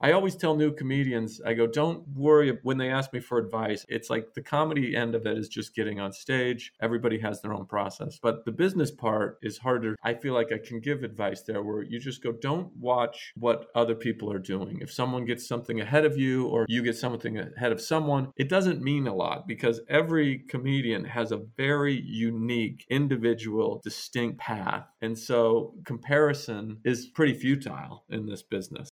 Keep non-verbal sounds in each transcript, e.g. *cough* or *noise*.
I always tell new comedians, I go, don't worry when they ask me for advice. It's like the comedy end of it is just getting on stage. Everybody has their own process. But the business part is harder. I feel like I can give advice there where you just go, don't watch what other people are doing. If someone gets something ahead of you or you get something ahead of someone, it doesn't mean a lot because every comedian has a very unique, individual, distinct path. And so comparison is pretty futile in this business.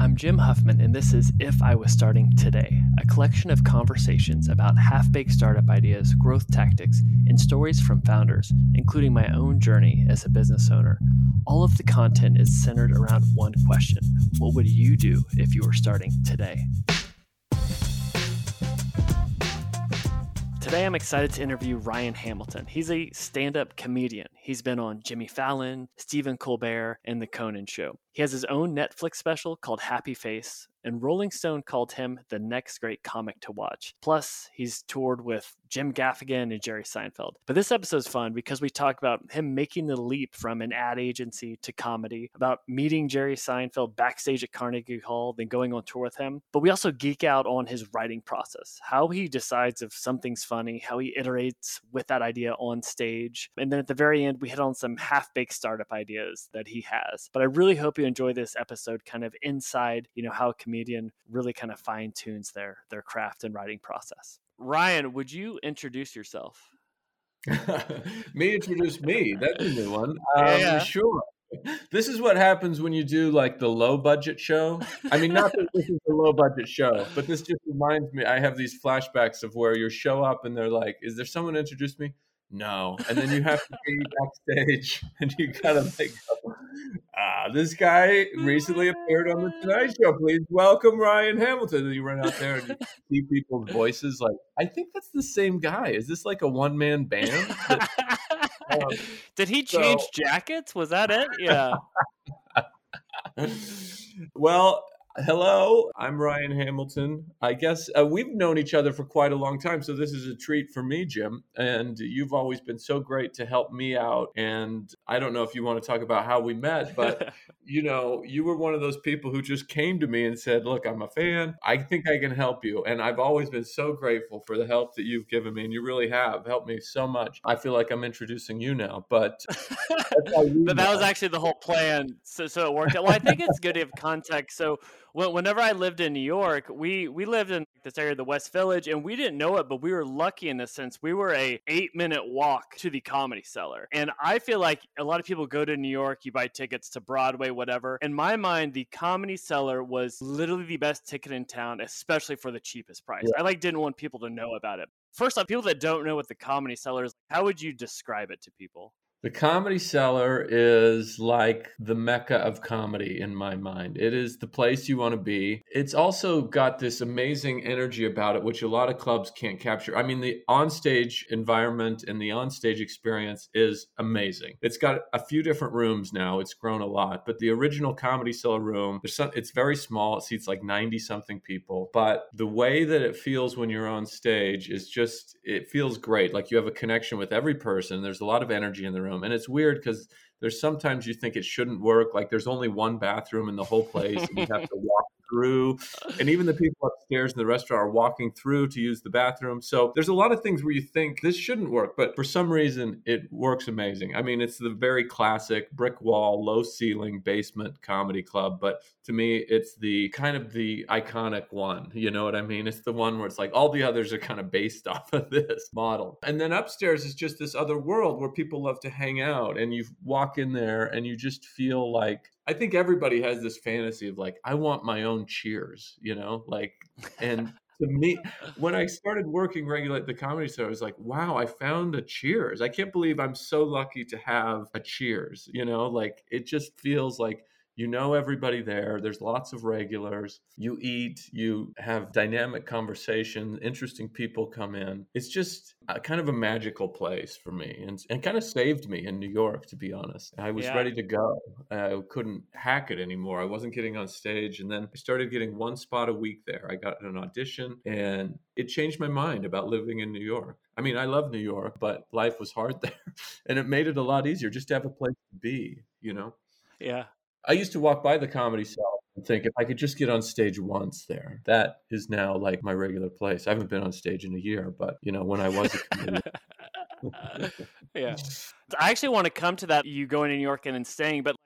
I'm Jim Huffman, and this is If I Was Starting Today, a collection of conversations about half baked startup ideas, growth tactics, and stories from founders, including my own journey as a business owner. All of the content is centered around one question What would you do if you were starting today? Today, I'm excited to interview Ryan Hamilton. He's a stand up comedian. He's been on Jimmy Fallon, Stephen Colbert, and The Conan Show. He has his own Netflix special called Happy Face, and Rolling Stone called him the next great comic to watch. Plus, he's toured with Jim Gaffigan and Jerry Seinfeld. But this episode's fun because we talk about him making the leap from an ad agency to comedy, about meeting Jerry Seinfeld backstage at Carnegie Hall, then going on tour with him. But we also geek out on his writing process, how he decides if something's funny, how he iterates with that idea on stage. And then at the very end, we hit on some half baked startup ideas that he has. But I really hope you enjoy this episode kind of inside, you know, how a comedian really kind of fine tunes their their craft and writing process. Ryan, would you introduce yourself? *laughs* me introduce me. That's a new one. *laughs* Um, yeah. Sure. This is what happens when you do like the low budget show. I mean, not that this is a low budget show, but this just reminds me. I have these flashbacks of where you show up and they're like, "Is there someone to introduce me?" No, and then you have to be backstage *laughs* and you gotta like, *laughs* ah, this guy recently appeared on the Tonight *laughs* Show. Please welcome Ryan Hamilton. And you run out there and you see people's voices. Like, I think that's the same guy. Is this like a one man band? um, Did he change so... jackets? Was that it? Yeah. well, Hello, I'm Ryan Hamilton. I guess uh, we've known each other for quite a long time, so this is a treat for me, Jim. And you've always been so great to help me out. And I don't know if you want to talk about how we met, but *laughs* you know, you were one of those people who just came to me and said, "Look, I'm a fan. I think I can help you." And I've always been so grateful for the help that you've given me, and you really have helped me so much. I feel like I'm introducing you now, but *laughs* but that was actually the whole plan. So so it worked out. Well, I think it's good to have context. So whenever I lived in New York, we we lived in this area, of the West Village, and we didn't know it, but we were lucky in the sense we were a eight minute walk to the Comedy Cellar, and I feel like a lot of people go to New York, you buy tickets to Broadway, whatever. In my mind, the Comedy Cellar was literally the best ticket in town, especially for the cheapest price. Yeah. I like didn't want people to know about it. First off, people that don't know what the Comedy Cellar is, how would you describe it to people? The Comedy Cellar is like the mecca of comedy in my mind. It is the place you want to be. It's also got this amazing energy about it, which a lot of clubs can't capture. I mean, the onstage environment and the onstage experience is amazing. It's got a few different rooms now. It's grown a lot, but the original Comedy Cellar room, some, it's very small. It seats like 90 something people, but the way that it feels when you're on stage is just, it feels great. Like you have a connection with every person. There's a lot of energy in the room room. And it's weird because there's sometimes you think it shouldn't work. Like there's only one bathroom in the whole place, and you have to walk through. And even the people upstairs in the restaurant are walking through to use the bathroom. So there's a lot of things where you think this shouldn't work, but for some reason it works amazing. I mean, it's the very classic brick wall, low ceiling basement comedy club, but to me it's the kind of the iconic one. You know what I mean? It's the one where it's like all the others are kind of based *laughs* off of this model. And then upstairs is just this other world where people love to hang out and you walk in there and you just feel like I think everybody has this fantasy of like, I want my own cheers, you know, like, and *laughs* to me, when I started working regularly at the comedy store, I was like, wow, I found a cheers. I can't believe I'm so lucky to have a cheers, you know, like it just feels like you know everybody there there's lots of regulars. You eat you have dynamic conversation interesting people come in. It's just a, kind of a magical place for me and, and kind of saved me in new york to be honest. I was yeah. ready to go. I couldn't hack it anymore. I wasn't getting on stage and then i started getting one spot a week there. I got an audition and it changed my mind about living in new york. I mean i love new york but life was hard *laughs* there and it made it a lot easier just to have a place to be you know? Yeah I used to walk by the comedy mm. cell and think if I could just get on stage once there, that is now like my regular place. I haven't been on stage in a year, but you know, when I was a comedian. *laughs* yeah. *laughs* I actually want to come to that you going to New York and then staying, but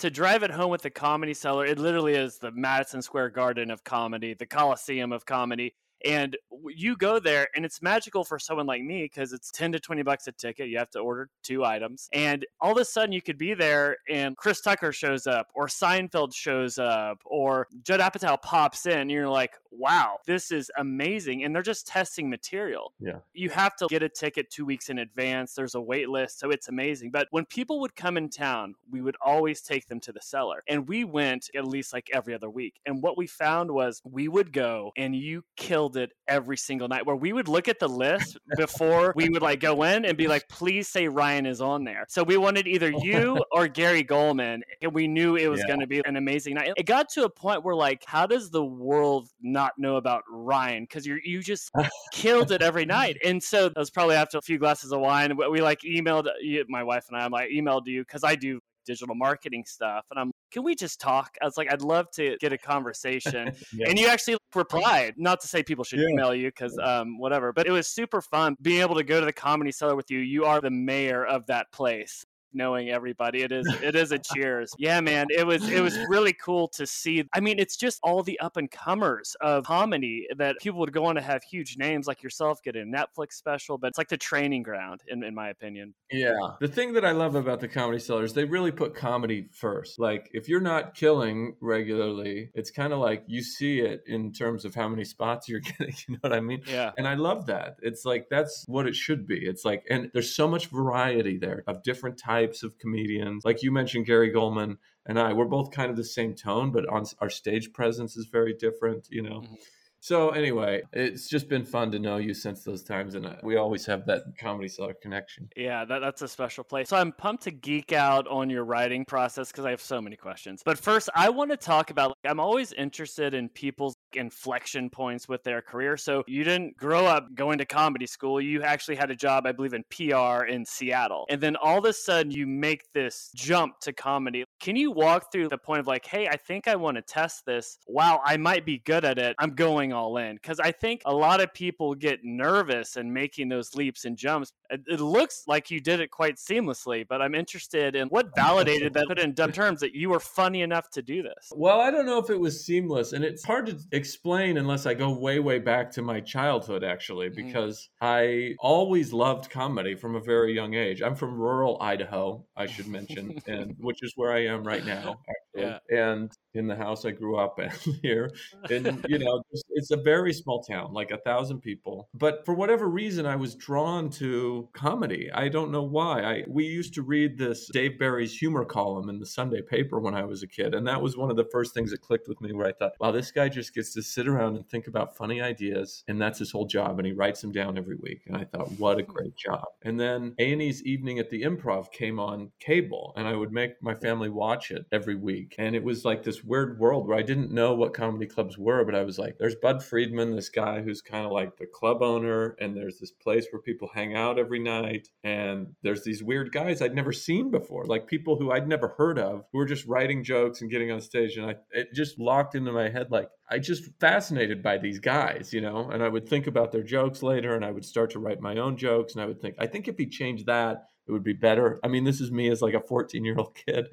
to drive it home with the comedy cellar, it literally is the Madison Square Garden of comedy, the Coliseum of comedy. And you go there, and it's magical for someone like me because it's 10 to 20 bucks a ticket. You have to order two items. And all of a sudden, you could be there, and Chris Tucker shows up, or Seinfeld shows up, or Judd Apatow pops in. And you're like, wow, this is amazing. And they're just testing material. Yeah. You have to get a ticket two weeks in advance. There's a wait list. So it's amazing. But when people would come in town, we would always take them to the cellar. And we went at least like every other week. And what we found was we would go and you killed it every single night where we would look at the list *laughs* before we would like go in and be like, please say Ryan is on there. So we wanted either you *laughs* or Gary Gulman. And we knew it was yeah. going to be an amazing night. It got to a point where like, how does the world not know about Ryan? Because you you just killed it every night. *laughs* And so that was probably after a few glasses of wine. We like emailed uh, my wife and I, I'm like, emailed you because I do digital marketing stuff. And I'm, can we just talk? I was like, I'd love to get a conversation. *laughs* yeah. And you actually replied, not to say people should yeah. email you because um, whatever, but it was super fun being able to go to the comedy cellar with you. You are the mayor of that place knowing everybody. It is it is a *laughs* cheers. Yeah, man. It was it was really cool to see. I mean, it's just all the up and comers of comedy that people would go on to have huge names like yourself get a Netflix special, but it's like the training ground in, in my opinion. Yeah. The thing that I love about the comedy cellar's, they really put comedy first. Like if you're not killing regularly, it's kind of like you see it in terms of how many spots you're *laughs* getting. You know what I mean? Yeah. And I love that. It's like that's what it should be. It's like and there's so much variety there of different types types of comedians. Like you mentioned, Gary Gulman and I, we're both kind of the same tone, but on our stage presence is very different, you know. Mm-hmm. So anyway, it's just been fun to know you since those times, and uh, we always have that comedy cellar connection. Yeah, that, that's a special place. So I'm pumped to geek out on your writing process because I have so many questions. But first, I want to talk about. Like, I'm always interested in people's inflection points with their career. So you didn't grow up going to comedy school. You actually had a job, I believe, in PR in Seattle. And then all of a sudden you make this jump to comedy. Can you walk through the point of like, hey, I think I want to test this. Wow, I might be good at it. I'm going all in. Because I think a lot of people get nervous in making those leaps and jumps. It looks like you did it quite seamlessly, but I'm interested in what validated that, put in dumb terms, that you were funny enough to do this. Well, I don't know if it was seamless, and it's hard to explain unless I go way, way back to my childhood, actually, mm-hmm. because mm. I always loved comedy from a very young age. I'm from rural Idaho, I should mention, *laughs* and which is where I am right now. Yeah. And in the house I grew up in *laughs* here. And, you know, it's a very small town, like a thousand people. But for whatever reason, I was drawn to comedy. I don't know why. I We used to read this Dave Barry's humor column in the Sunday paper when I was a kid. And that was one of the first things that clicked with me where I thought, wow, this guy just gets to sit around and think about funny ideas. And that's his whole job. And he writes them down every week. And I thought, what a mm-hmm. great job. And then A&E's Evening at the Improv came on cable. And I would make my family watch it every week. And it was like this weird world where I didn't know what comedy clubs were, but I was like, there's Bud Friedman, this guy who's kind of like the club owner, and there's this place where people hang out every night, and there's these weird guys I'd never seen before, like people who I'd never heard of, who were just writing jokes and getting on stage, and I it just locked into my head like I just fascinated by these guys, you know, and I would think about their jokes later, and I would start to write my own jokes, and I would think, I think if he changed that it would be better. I mean, this is me as like a 14 year old kid.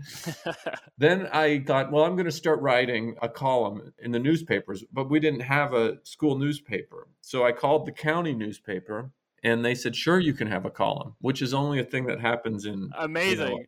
*laughs* then I thought, well, I'm going to start writing a column in the newspapers, but we didn't have a school newspaper. So I called the county newspaper and they said, sure, you can have a column, which is only a thing that happens in. Amazing.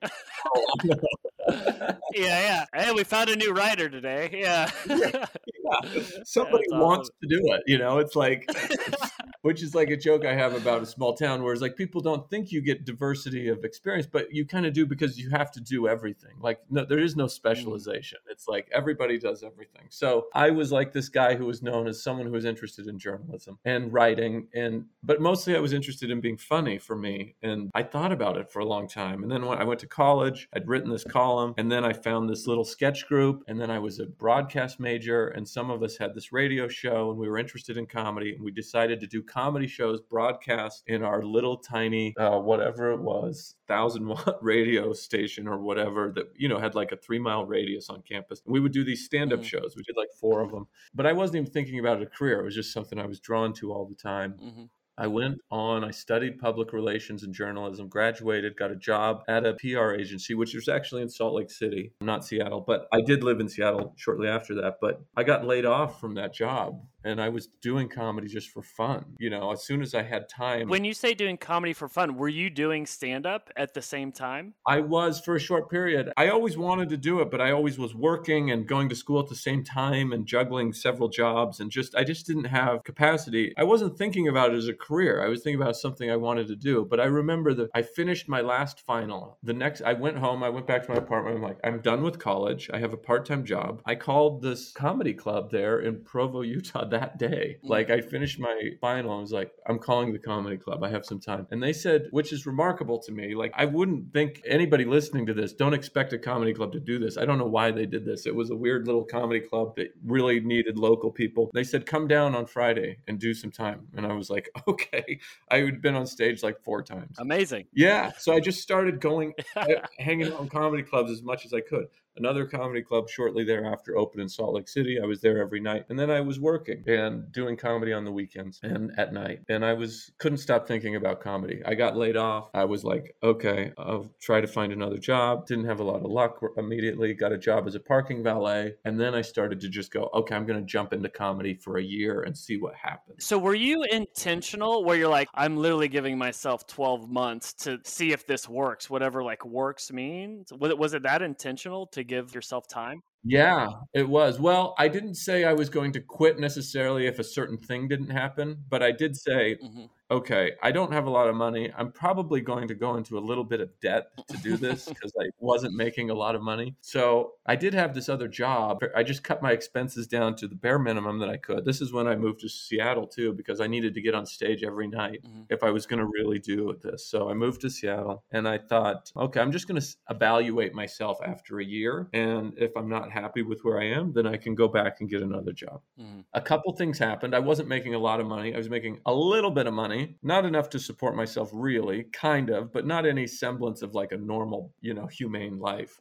You know, *laughs* *laughs* yeah, yeah. Hey, we found a new writer today. Yeah. yeah, yeah. *laughs* Somebody wants awesome. to do it. You know, it's like *laughs* which is like a joke I have about a small town where it's like people don't think you get diversity of experience, but you kind of do because you have to do everything. Like, no, there is no mm. specialization. It's like everybody does everything. So I was like this guy who was known as someone who was interested in journalism and writing, and but mostly I was interested in being funny for me. And I thought about it for a long time. And then when I went to college, I'd written this column, and then I found this little sketch group, and then I was a broadcast major, and some some of us had this radio show and we were interested in comedy and we decided to do comedy shows broadcast in our little tiny uh, whatever it was thousand watt *laughs* radio station or whatever that you know had like a three mile radius on campus. And we would do these stand-up mm-hmm. shows. We did like four of them but i wasn't even thinking about a career. It was just something i was drawn to all the time. Mm-hmm. I went on, I studied public relations and journalism, graduated, got a job at a PR agency, which was actually in Salt Lake City, not Seattle, but I did live in Seattle shortly after that. But I got laid off from that job and I was doing comedy just for fun. You know, as soon as I had time. When you say doing comedy for fun, were you doing stand up at the same time? I was for a short period. I always wanted to do it, but I always was working and going to school at the same time and juggling several jobs and just I just didn't have capacity. I wasn't thinking about it as a career. I was thinking about something I wanted to do. But I remember that I finished my last final. The next I went home, I went back to my apartment. I'm like, I'm done with college. I have a part-time job. I called this comedy club there in Provo, Utah that day. Like I finished my final, I was like, I'm calling the comedy club. I have some time. And they said, which is remarkable to me. Like I wouldn't think anybody listening to this, don't expect a comedy club to do this. I don't know why they did this. It was a weird little comedy club that really needed local people. They said, come down on Friday and do some time. And I was like, *laughs* okay. I had been on stage like four times. Amazing. Yeah. So I just started going, uh, hanging out in comedy clubs as much as I could another comedy club shortly thereafter opened in Salt Lake City. I was there every night. And then I was working and doing comedy on the weekends and at night. And I was couldn't stop thinking about comedy. I got laid off. I was like, okay, I'll try to find another job. Didn't have a lot of luck immediately. Got a job as a parking valet. And then I started to just go, okay, I'm going to jump into comedy for a year and see what happens. So were you intentional where you're like, I'm literally giving myself 12 months to see if this works, whatever like works means? Was it, was it that intentional to give yourself time? Yeah, it was. Well, I didn't say I was going to quit necessarily if a certain thing didn't happen, but I did say, mm-hmm okay, I don't have a lot of money. I'm probably going to go into a little bit of debt to do this *laughs* because I wasn't making a lot of money. So I did have this other job. I just cut my expenses down to the bare minimum that I could. This is when I moved to Seattle too, because I needed to get on stage every night mm-hmm. if I was going to really do this. So I moved to Seattle and I thought, okay, I'm just going to evaluate myself after a year. And if I'm not happy with where I am, then I can go back and get another job. Mm-hmm. A couple things happened. I wasn't making a lot of money. I was making a little bit of money not enough to support myself really, kind of, but not any semblance of like a normal, you know, humane life.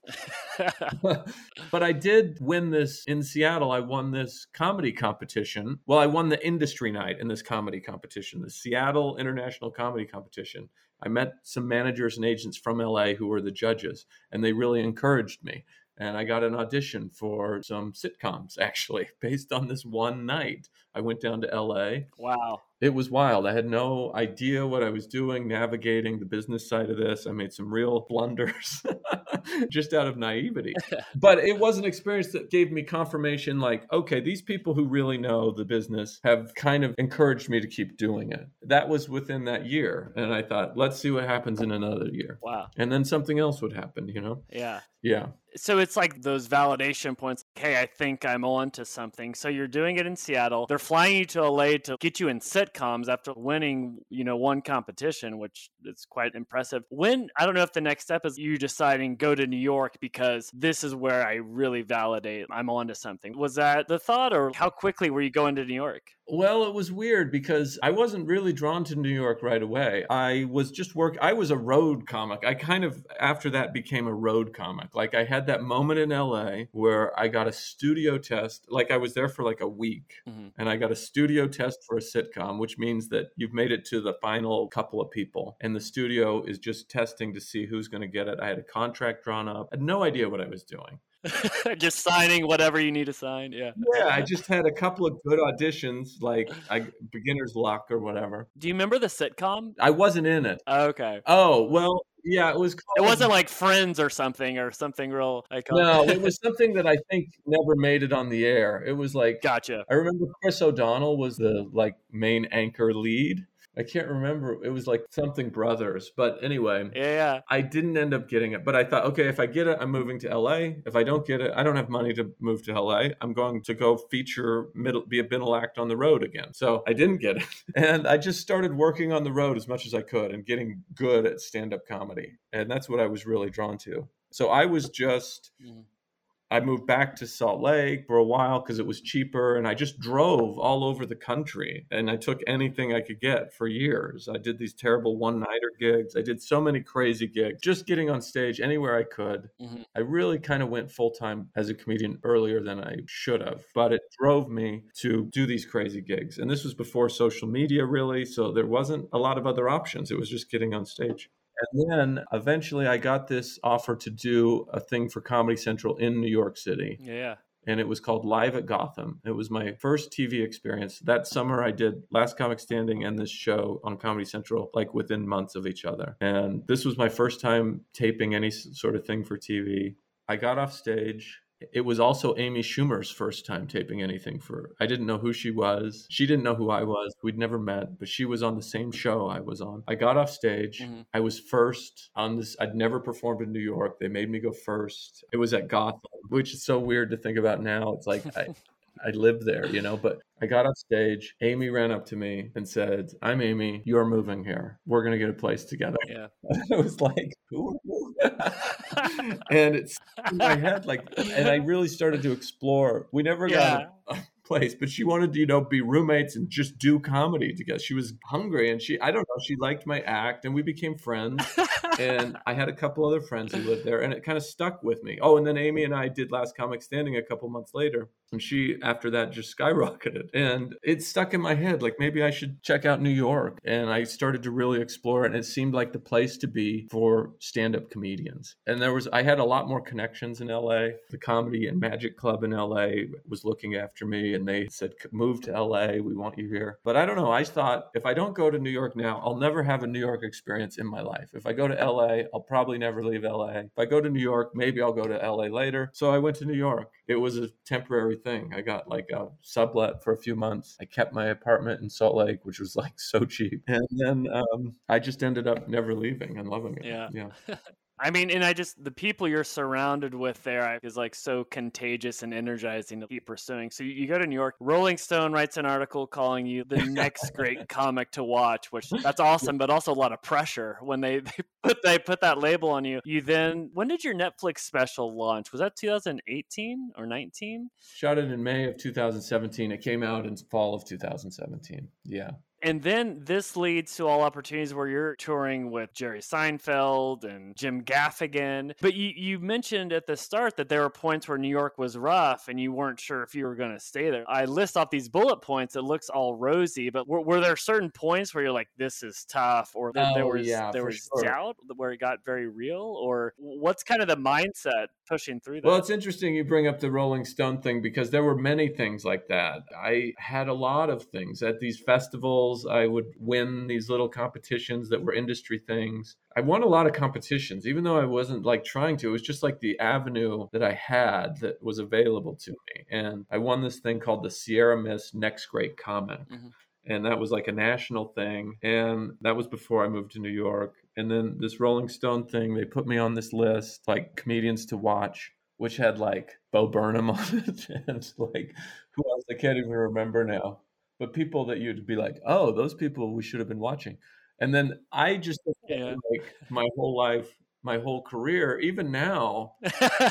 *laughs* but I did win this in Seattle. I won this comedy competition. Well, I won the industry night in this comedy competition, the Seattle International Comedy Competition. I met some managers and agents from LA who were the judges, and they really encouraged me and I got an audition for some sitcoms *laughs* actually based on this one night. I went down to LA. Wow. It was wild. I had no idea what I was doing navigating the business side of this. I made some real *laughs* blunders *laughs* just out of naivety. *laughs* but it was an experience that gave me confirmation like, okay, these people who really know the business have kind of encouraged me to keep doing it. That was within that year. And I thought, let's see what happens in another year. Wow. And then something else would happen, you know? Yeah. Yeah. So it's like those validation points. Hey, I think I'm on to something. So you're doing it in Seattle. They're flying you to LA to get you in sitcoms after winning, you know, one competition, which is quite impressive. When I don't know if the next step is you deciding go to New York because this is where I really validate I'm on to something. Was that the thought or how quickly were you going to New York? Well, it was weird because I wasn't really drawn to New York right away. I was just work I was a road comic. I kind of after that became a road comic. Like I had that moment in LA where I got a studio test. Like I was there for like a week mm-hmm. and I got a studio test for a sitcom, which means that you've made it to the final couple of people and the studio is just testing to see who's going to get it. I had a contract drawn up. I had no idea what I was doing. *laughs* just signing whatever you need to sign. Yeah. Yeah. I *laughs* just had a couple of good auditions, like I, beginner's luck or whatever. Do you remember the sitcom? I wasn't in it. okay. Oh, well, yeah, it was. Called, it wasn't like Friends or something or something real. Like, no, it *laughs* was something that I think never made it on the air. It was like, gotcha. I remember Chris O'Donnell was the like main anchor lead, I can't remember. It was like something brothers. But anyway, yeah, I didn't end up getting it. But I thought, okay, if I get it, I'm moving to LA. If I don't get it, I don't have money to move to LA. I'm going to go feature middle, be a middle act on the road again. So I didn't get it. *laughs* And I just started working on the road as much as I could and getting good at stand up comedy. And that's what I was really drawn to. So I was just. Mm-hmm. I moved back to Salt Lake for a while because it was cheaper. And I just drove all over the country and I took anything I could get for years. I did these terrible one nighter gigs. I did so many crazy gigs, just getting on stage anywhere I could. Mm-hmm. I really kind of went full time as a comedian earlier than I should have, but it drove me to do these crazy gigs. And this was before social media, really. So there wasn't a lot of other options. It was just getting on stage. And then eventually I got this offer to do a thing for Comedy Central in New York City. Yeah. And it was called Live at Gotham. It was my first TV experience. That summer, I did Last Comic Standing and this show on Comedy Central, like within months of each other. And this was my first time taping any sort of thing for TV. I got off stage it was also Amy Schumer's first time taping anything for. I didn't know who she was. She didn't know who I was. We'd never met, but she was on the same show I was on. I got off stage. Mm-hmm. I was first on this. I'd never performed in New York. They made me go first. It was at Gotham, which is so weird to think about now. It's like I, *laughs* I lived there, you know, but I got off stage. Amy ran up to me and said, I'm Amy. You're moving here. We're going to get a place together. Yeah. *laughs* I was like, who *laughs* and it's in my head, like, and I really started to explore. We never yeah. got A- place, but she wanted to, you know, be roommates and just do comedy together. She was hungry and she, I don't know, she liked my act and we became friends. and *laughs* I had a couple other friends who lived there and it kind of stuck with me. Oh, and then Amy and I did Last Comic Standing a couple months later. And she, after that, just *laughs* skyrocketed. And it stuck in my head like maybe I should check out New York. And I started to really explore it. And it seemed like the place to be for stand up comedians. And there was, I had a lot more connections in LA. The Comedy and Magic Club in LA was looking after me and they said, move to LA. We want you here. But I don't know. I thought if I don't go to New York now, I'll never have a New York experience in my life. If I go to LA, I'll probably never leave LA. If I go to New York, maybe I'll go to LA later. So I went to New York. It was a temporary thing. I got like a sublet for a few months. I kept my apartment in Salt Lake, which was like so cheap. And then um, I just ended up never leaving and loving it. Yeah. Yeah. *laughs* I mean, and I just the people you're surrounded with there is like so contagious and energizing to keep pursuing. So you go to New York, Rolling Stone writes an article calling you the *laughs* next great comic to watch, which that's awesome, but also a lot of pressure when they, *laughs* they put they put that label on you. You then when did your Netflix special launch? Was that 2018 or 19? Shot it in May of 2017. It came out in fall of 2017. Yeah. And then this leads to all opportunities where you're touring with Jerry Seinfeld and Jim Gaffigan. But you, you mentioned at the start that there were points where New York was rough and you weren't sure if you were going to stay there. I list off these bullet points. It looks all rosy, but were, were there certain points where you're like, this is tough, or there, oh, there was yeah, there was sure. doubt where it got very real, or what's kind of the mindset pushing through that? Well, it's interesting you bring up the Rolling Stone thing because there were many things like that. I had a lot of things at these festivals I would win these little competitions that were industry things. I won a lot of competitions, even though I wasn't like trying to. It was just like the avenue that I had that was available to me. And I won this thing called the Sierra Mist Next Great Comic. Mm-hmm. And that was like a national thing. And that was before I moved to New York. And then this Rolling Stone thing, they put me on this list, like comedians to watch which had like Bo Burnham *laughs* on it and like who else I can't even remember now but people that you'd be like, oh, those people we should have been watching. And then I just yeah. like my whole life, my whole career, even now,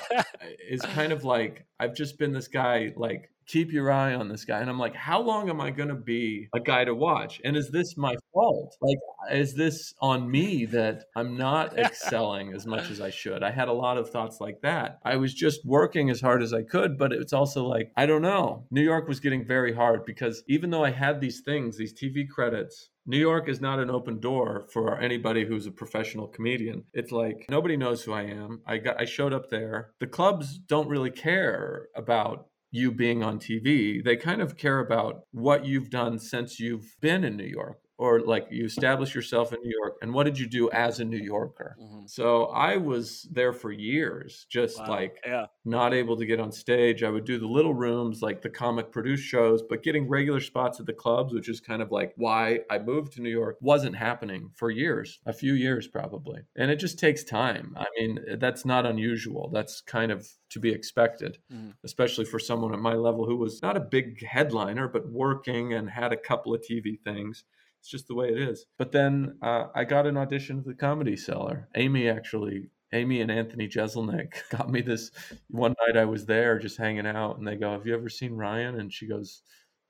*laughs* is kind of like I've just been this guy like keep your eye on this guy. And I'm like, how long am I going to be a guy to watch? And is this my fault? Like, is this on me that I'm not *laughs* excelling as much as I should? I had a lot of thoughts like that. I was just working as hard as I could, but it's also like, I don't know. New York was getting very hard because even though I had these things, these TV credits, New York is not an open door for anybody who's a professional comedian. It's like nobody knows who I am. I got I showed up there. The clubs don't really care about you being on TV. They kind of care about what you've done since you've been in New York or like you establish yourself in New York and what did you do as a New Yorker? Mm-hmm. So I was there for years, just wow. like yeah. not able to get on stage. I would do the little rooms, like the comic produced shows, but getting regular spots at the clubs, which is kind of like why I moved to New York, wasn't happening for years, a few years probably. And it just takes time. I mean, that's not unusual. That's kind of to be expected, mm. especially for someone at my level who was not a big headliner, but working and had a couple of TV things. It's just the way it is. But then uh, I got an audition for the Comedy Cellar. Amy actually Amy and Anthony Jeselnik *laughs* got me this one night I was there just hanging out and they go, Have you ever seen Ryan? And she goes,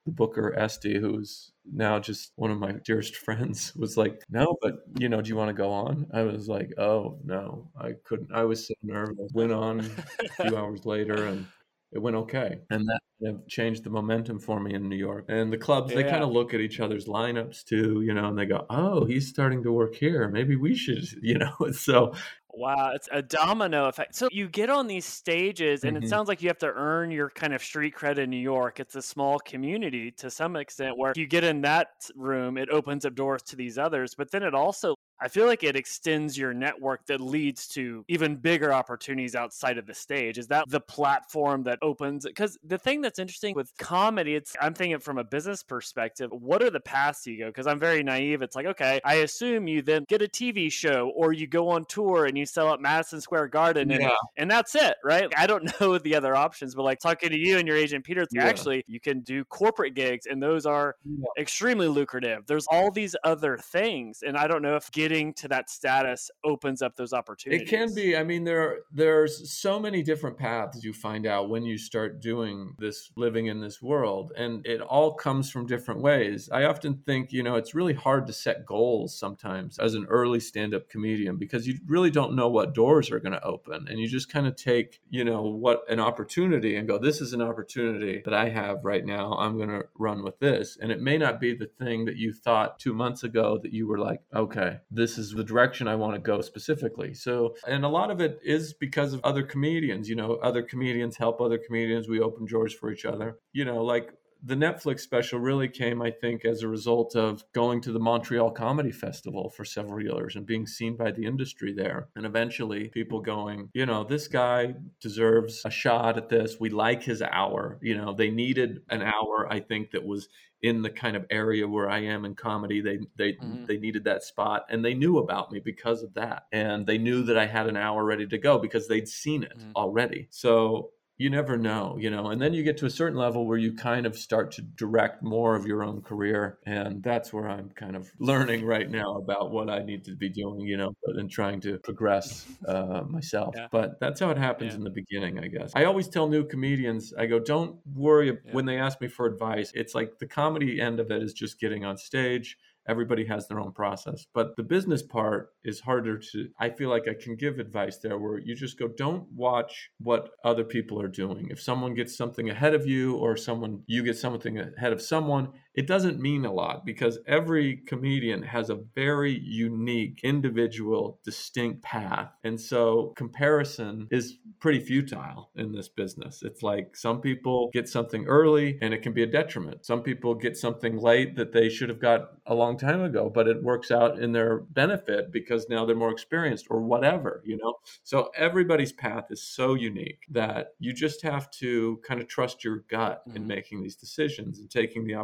The booker Estee, who's now just one of my dearest *laughs* friends, was like, No, but you know, do you want to go on? I was like, Oh no, I couldn't. I was so nervous. I went on a few *laughs* hours later and it went okay. And that kind of changed the momentum for me in New York. And the clubs, they kind of look at each other's lineups too, you know, and they go, oh, he's starting to work here. Maybe we should, *laughs* you know. *laughs* So Wow, it's a domino effect. So you get on these stages, and mm-hmm. it sounds like you have to earn your kind of street cred in New York. It's a small community to some extent where you get in that room, it opens up doors to these others, but then it also I feel like it extends your network that leads to even bigger opportunities outside of the stage. Is that the platform that opens? Because the thing that's interesting with comedy, it's I'm thinking from a business perspective. What are the paths you go? Because I'm very naive. It's like okay, I assume you then get a TV show or you go on tour and you sell at Madison Square Garden and, yeah. and that's it, right? I don't *laughs* know the other options, but like talking to you and your agent Peter, yeah. actually you can do corporate gigs and those are yeah. extremely lucrative. There's all these other things, and I don't know if getting getting to that status opens up those opportunities. It can be. I mean, there there's so many different paths you find out when you start doing this, living in this world, and it all comes from different ways. I often think, you know, it's really hard to set goals sometimes as an early stand-up comedian because you really don't know what doors are going to open, and you just kind of take, you know, what an opportunity and go, this is an opportunity that I have right now. I'm going to run with this, and it may not be the thing that you thought two months ago that you were like, okay, this is the direction I want to go specifically. So, and a lot of it is because of other comedians, you know, other comedians help other comedians. We open doors for each other. You know, like the Netflix special really came, I think, as a result of going to the Montreal Comedy Festival for several years and being seen by the industry there. And eventually people going, you know, this guy deserves a shot at this. We like his hour. You know, they needed an hour, I think, that was in the kind of area where I am in comedy. They they mm-hmm. they needed that spot and they knew about me because of that. And they knew that I had an hour ready to go because they'd seen it mm-hmm. already. So you never know, you know. And then you get to a certain level where you kind of start to direct more of your own career, and that's where I'm kind of learning right now about what I need to be doing, you know, and trying to progress uh, myself. Yeah. But that's how it happens yeah. in the beginning, I guess. I always tell new comedians, I go, don't worry yeah. when they ask me for advice. It's like the comedy end of it is just getting on stage everybody has their own process. But the business part is harder to, I feel like I can give advice there where you just go, don't watch what other people are doing. If someone gets something ahead of you or someone, you get something ahead of someone, it doesn't mean a lot because every comedian has a very unique, individual, distinct path. And so comparison is pretty futile in this business. It's like some people get something early and it can be a detriment. Some people get something late that they should have got a long time ago, but it works out in their benefit because now they're more experienced or whatever, you know? So everybody's path is so unique that you just have to kind of trust your gut mm-hmm. in making these decisions and taking the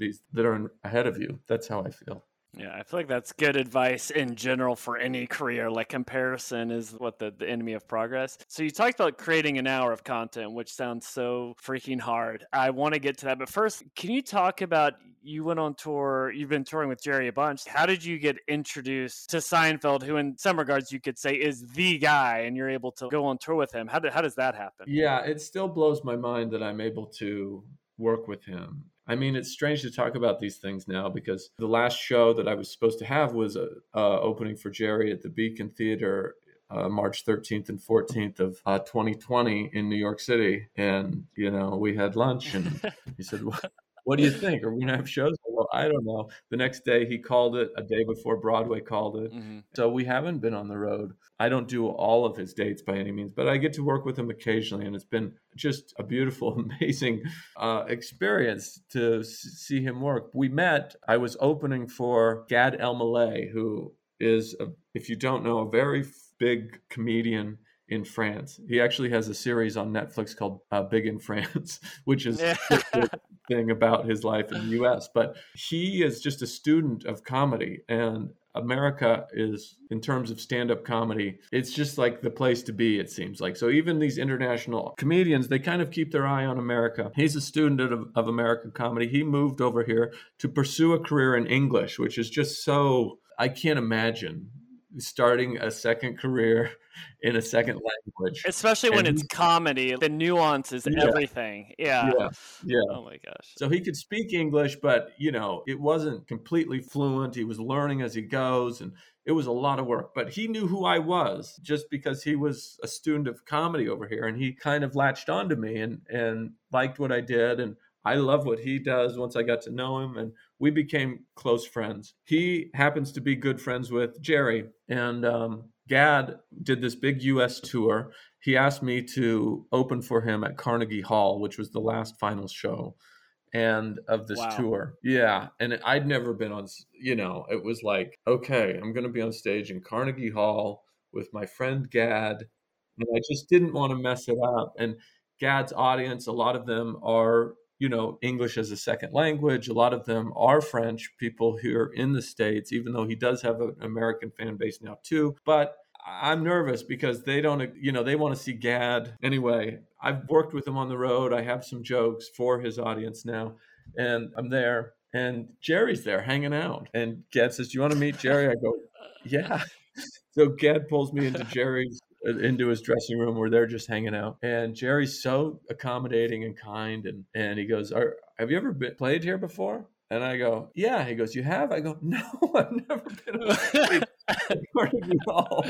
opportunities that are ahead of you. That's how I feel. Yeah, I feel like that's good advice in general for any career. Like comparison is what the, the enemy of progress. So you talked about creating an hour of content, which sounds so freaking hard. I want to get to that. But first, can you talk about you went on tour, you've been touring with Jerry a bunch. How did you get introduced to Seinfeld, who in some regards you could say is the guy, and you're able to go on tour with him? How, did, how does that happen? Yeah, it still blows my mind that I'm able to work with him. I mean, it's strange to talk about these things now because the last show that I was supposed to have was a, uh, opening for Jerry at the Beacon Theater uh, March 13th and 14th of uh, 2020 in New York City. And, you know, we had lunch and *laughs* he said, what, what do you think? Are we going to have shows? Well, I don't know. The next day he called it a day before Broadway called it. Mm-hmm. So we haven't been on the road. I don't do all of his dates by any means, but I get to work with him occasionally, and it's been just a beautiful, *laughs* amazing uh, experience to see him work. We met. I was opening for Gad Elmaleh, who is, a, if you don't know, a very big comedian in France. He actually has a series on Netflix called uh, Big in France, *laughs* which is yeah. *laughs* thing about his life in the US. But he is just a student of comedy and America is, in terms of stand up comedy, it's just like the place to be, it seems like. So even these international comedians, they kind of keep their eye on America. He's a student of, of American comedy. He moved over here to pursue a career in English, which is just so, I can't imagine starting a second career *laughs* in a second language. Especially when and it's comedy, the nuance is yeah. everything. Yeah. yeah. Yeah. Oh my gosh. So he could speak English, but you know, it wasn't completely fluent. He was learning as he goes and it was a lot of work, but he knew who I was just because he was a student of comedy over here and he kind of latched onto me and and liked what I did and I love what he does once I got to know him, and we became close friends. He happens to be good friends with Jerry, and um, Gad did this big US tour. He asked me to open for him at Carnegie Hall, which was the last final show and of this wow. tour. Yeah. And I'd never been on, you know, it was like, okay, I'm going to be on stage in Carnegie Hall with my friend Gad. And I just didn't want to mess it up. And Gad's audience, a lot of them are you know English as a second language. A lot of them are French people here in the states, even though he does have an American fan base now too. But I'm nervous because they don't, you know, they want to see Gad anyway. I've worked with him on the road. I have some jokes for his audience now, and I'm there. And Jerry's there hanging out. And Gad says, Do you want to meet Jerry? I go, Yeah. *laughs* So Gad pulls me into *laughs* Jerry's into his dressing room where they're just hanging out. And Jerry's so accommodating and kind. And, and he goes, Have you ever been, played here before? And I go, Yeah. He goes, You have? I go, No, *laughs* I've never been on Carnegie Hall.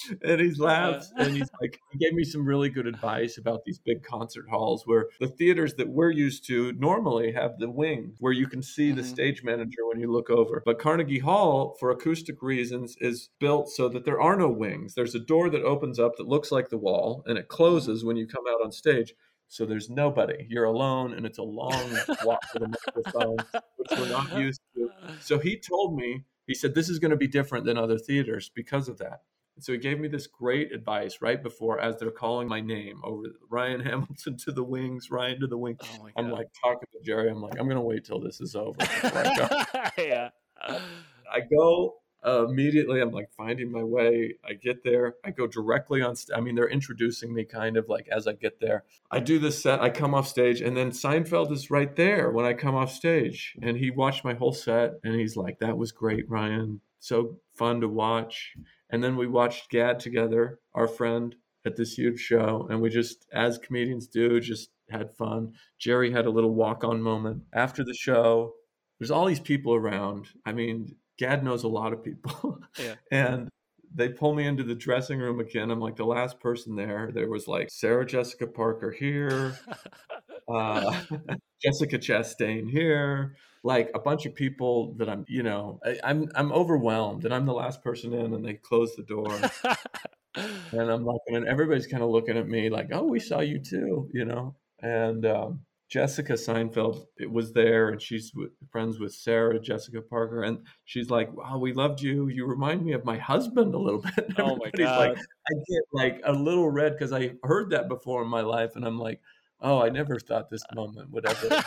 *laughs* and he laughs and he's like, he gave me some really good advice about these big concert halls where the theaters that we're used to normally have the wings where you can see mm-hmm. the stage manager when you look over. But Carnegie Hall, for acoustic reasons, is built so that there are no wings. There's a door that opens up that looks like the wall and it closes when you come out on stage. So there's nobody. You're alone, and it's a long walk to the microphone, which we're not used to. So he told me he said, This is going to be different than other theaters because of that. And so he gave me this great advice right before, as they're calling my name over Ryan *laughs* Hamilton to the wings, Ryan to the wings. Oh I'm like talking to Jerry. I'm like, I'm going to wait till this is over. I *laughs* yeah. I go uh, immediately. I'm like finding my way. I get there. I go directly on. St- I mean, they're introducing me kind of like as I get there. I do this set. I come off stage, and then Seinfeld is right there when I come off stage, and he watched my whole set, and he's like, "That was great, Ryan. So fun to watch." And then we watched Gad together, our friend, at this huge show. And we just, as comedians do, just had fun. Jerry had a little walk on moment after the show. There's all these people around. I mean, Gad knows a lot of people. *laughs* Yeah. and they pull me into the dressing room again. I'm like the last person there. There was like Sarah Jessica Parker here, *laughs* uh, *laughs* Jessica Chastain here, like a bunch of people that I'm, you know, I, I'm I'm overwhelmed, and I'm the last person in, and they close the door, *laughs* and I'm like, and everybody's kind of looking at me like, "Oh, we saw you too," you know, and um, Jessica Seinfeld was there, and she's friends with Sarah Jessica Parker, and she's like, "Wow, we loved you. You remind me of my husband a little *laughs* bit." oh my god! Like, I get like a little red because I heard that before in my life, and I'm like, "Oh, I never thought this moment would ever."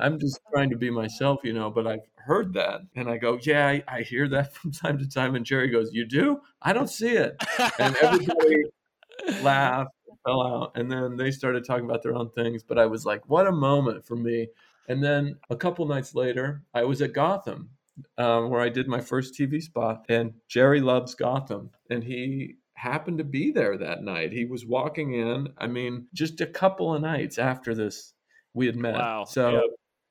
I'm *laughs* just trying to be myself, you know, but I've heard that. And I go, yeah, I, I, hear that *laughs* from time to time. And Jerry goes, you do? I don't see it. And everybody laughed fell out. And then they started talking about their own things. But I was like, what a moment for me. And then a couple nights later, I was at Gotham, um, where I did my first TV spot. And Jerry loves Gotham. And he happened to be there that night. He was walking in, I mean, just a couple of nights after this, we had met. Wow. So yep.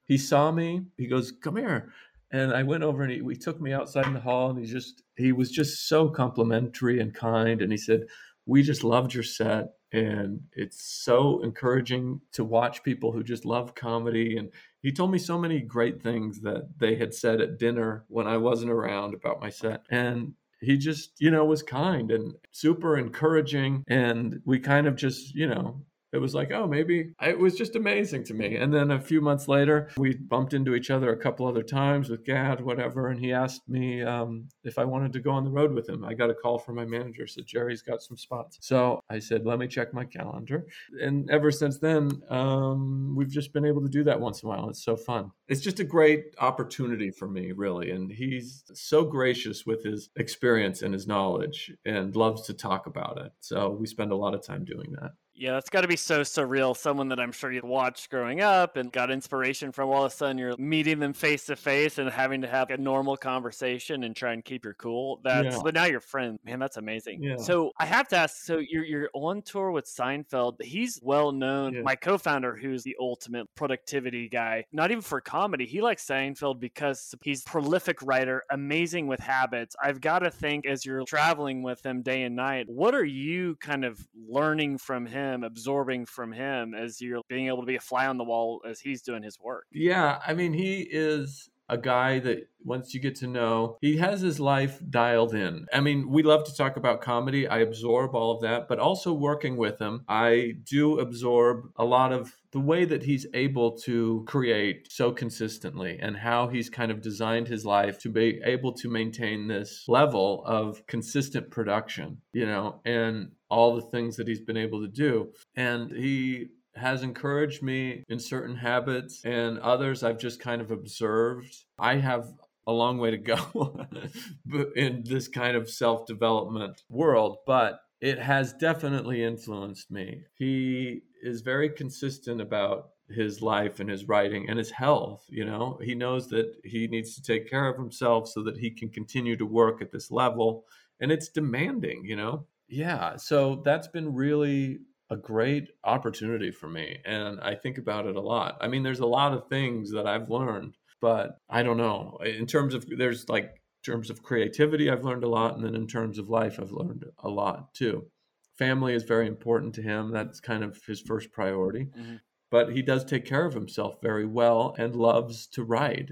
he saw me. He goes, come here. And I went over and he, he took me outside in the hall and he just, he was just so complimentary and kind. And he said, we just loved your set and it's so encouraging to watch people who just love comedy and he told me so many great things that they had said at dinner when I wasn't around about my set and he just you know was kind and super encouraging. And we kind of just you know it was like, oh, maybe it was just amazing to me. And then a few months later, we bumped into each other a couple other times with Gad, whatever. And he asked me um, if I wanted to go on the road with him. I got a call from my manager, said, Jerry's got some spots. So I said, let me check my calendar. And ever since then, um, we've just been able to do that once in a while. It's so fun. It's just a great opportunity for me, really. And he's so gracious with his experience and his knowledge and loves to talk about it. So we spend a lot of time doing that. Yeah, that's got to be so surreal. Someone that I'm sure you watched growing up and got inspiration from. All of a sudden, you're meeting them face to face and having to have a normal conversation and try and keep your cool. That's Yeah. but now you're friends. Man, that's amazing. Yeah. So I have to ask. So you're you're on tour with Seinfeld. He's well known. Yeah. My co-founder, who's the ultimate productivity guy, not even for comedy. He likes Seinfeld because he's prolific writer, amazing with habits. I've got to think as you're traveling with him day and night, what are you kind of learning from him, absorbing from him as you're being able to be a fly on the wall as he's doing his work? Yeah, I mean, he is a guy that once you get to know, he has his life dialed in. I mean, we love to talk about comedy. I absorb all of that, but also working with him, I do absorb a lot of the way that he's able to create so consistently and how he's kind of designed his life to be able to maintain this level of consistent production, you know, and all the things that he's been able to do. And he has encouraged me in certain habits and others I've just kind of observed. I have a long way to go *laughs* in this kind of self development world, but it has definitely influenced me. He is very consistent about his life and his writing and his health. You know, he knows that he needs to take care of himself so that he can continue to work at this level. And it's demanding, you know? Yeah. So that's been really a great opportunity for me. And I think about it a lot. I mean, there's a lot of things that I've learned, but I don't know. In terms of, there's like, in terms of creativity, I've learned a lot. And then in terms of life, I've learned a lot too. Family is very important to him. That's kind of his first priority. Mhm. But he does take care of himself very well and loves to write.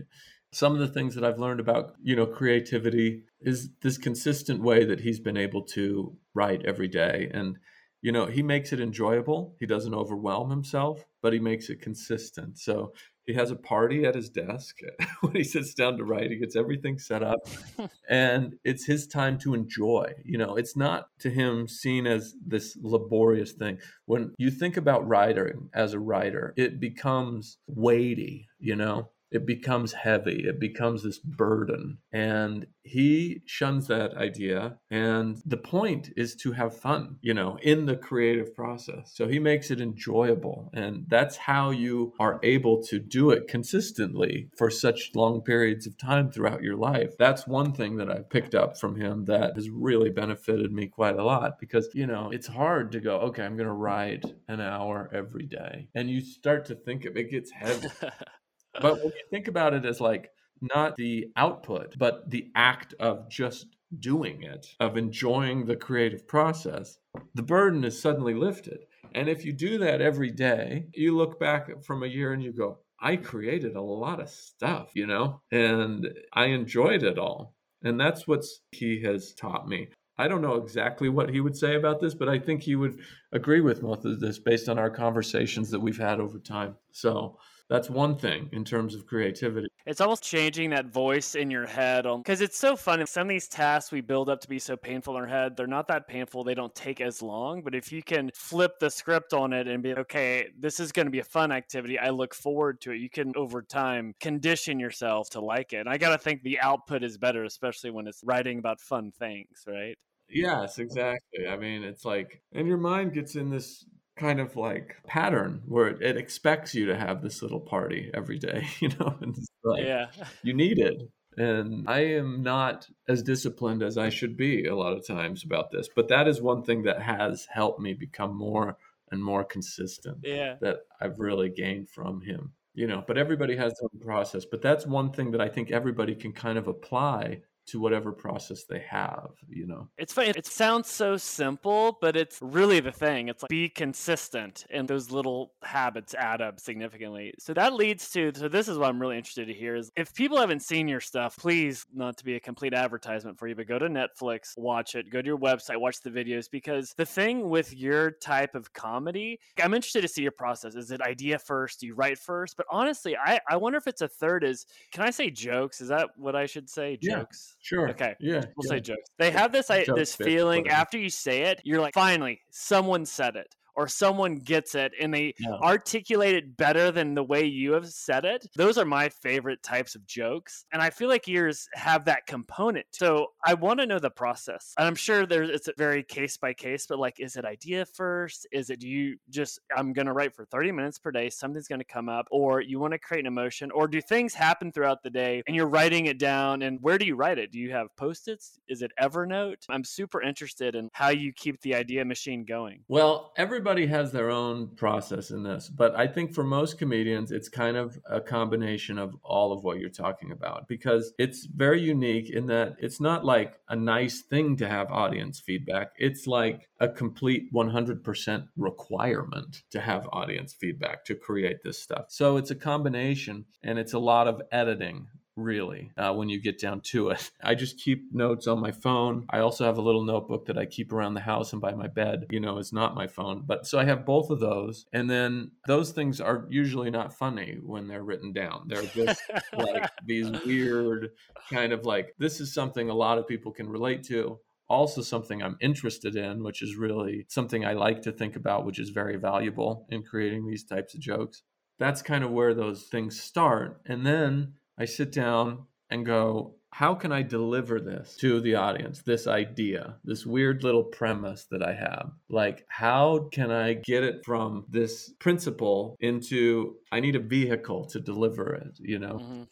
Some of the things that I've learned about, you know, creativity is this consistent way that he's been able to write every day. And, you know, he makes it enjoyable. He doesn't overwhelm himself, but he makes it consistent. So he has a party at his desk *laughs* when he sits down to write. He gets everything set up *laughs* and it's his time to enjoy. You know, it's not to him seen as this laborious thing. When you think about writing as a writer, it becomes weighty, you know? It becomes heavy. It becomes this burden. And he shuns that idea. And the point is to have fun, you know, in the creative process. So he makes it enjoyable. And that's how you are able to do it consistently for such long periods of time throughout your life. That's one thing that I've picked up from him that has really benefited me quite a lot because, you know, it's hard to go, okay, I'm going to write an hour every day. And you start to think of it gets heavy. *laughs* But when you think about it as like not the output, but the act of just doing it, of enjoying the creative process, the burden is suddenly lifted. And if you do that every day, you look back from a year and you go, I created a lot of stuff, you know, and I enjoyed it all. And that's what he has taught me. I don't know exactly what he would say about this, but I think he would agree with most of this based on our conversations that we've had over time. So that's one thing in terms of creativity. It's almost changing that voice in your head um, because it's so fun. Some of these tasks we build up to be so painful in our head, they're not that painful. They don't take as long. But if you can flip the script on it and be okay, this is going to be a fun activity. I look forward to it. You can over time condition yourself to like it. And I got to think the output is better, especially when it's writing about fun things, right? Yes, exactly. I mean, it's like, and your mind gets in this kind of like pattern where it, it expects you to have this little party every day, *laughs* you know, and it's like yeah. you need it. And I am not as disciplined as I should be a lot of times about this, but that is one thing that has helped me become more and more consistent Yeah. that I've really gained from him. You know, but everybody has their own process. But that's one thing that I think everybody can kind of apply to whatever process they have, you know. It's funny. It sounds so simple, but it's really the thing. It's like be consistent, and those little habits add up significantly. So that leads to. So this is what I'm really interested to hear is if people haven't seen your stuff, please not to be a complete advertisement for you, but go to Netflix, watch it, go to your website, watch the videos. Because the thing with your type of comedy, I'm interested to see your process. Is it idea first? Do you write first? But honestly, I I wonder if it's a third. Is can I say jokes? Is that what I should say? Yeah. Sure. Okay. Yeah. We'll yeah. say jokes. They have this I, this feeling after you say it, you're like, finally, someone said it. Or someone gets it and they yeah. articulate it better than the way you have said it. Those are my favorite types of jokes. And I feel like yours have that component. So I want to know the process. And I'm sure there's it's very case by case, but like, is it idea first? Is it do you just, I'm going to write for 30 minutes per day, something's going to come up, or you want to create an emotion, or do things happen throughout the day and you're writing it down? And where do you write it? Do you have post its? Is it Evernote? I'm super interested in how you keep the idea machine going. Well, everybody has their own process in this, but I think for most comedians, it's kind of a combination of all of what you're talking about because it's very unique in that it's not like a nice thing to have audience feedback. It's like a complete 100% requirement to have audience feedback to create this stuff. So it's a combination and it's a lot of editing really uh, when you get down to it *laughs* i just keep notes on my phone i also have a little notebook that i keep around the house and by my bed you know it's not my phone but so i have both of those and then those things are usually not funny when they're written down they're just *laughs* like these weird kind of like this is something a lot of people can relate to also something I'm interested in, which is really something I like to think about, which is very valuable in creating these types of jokes. That's kind of where those things start. And then I sit down and go, how can I deliver this to the audience? This idea, this weird little premise that I have. Like, how can I get it from this principle into I need a vehicle to deliver it, you know? Mm-hmm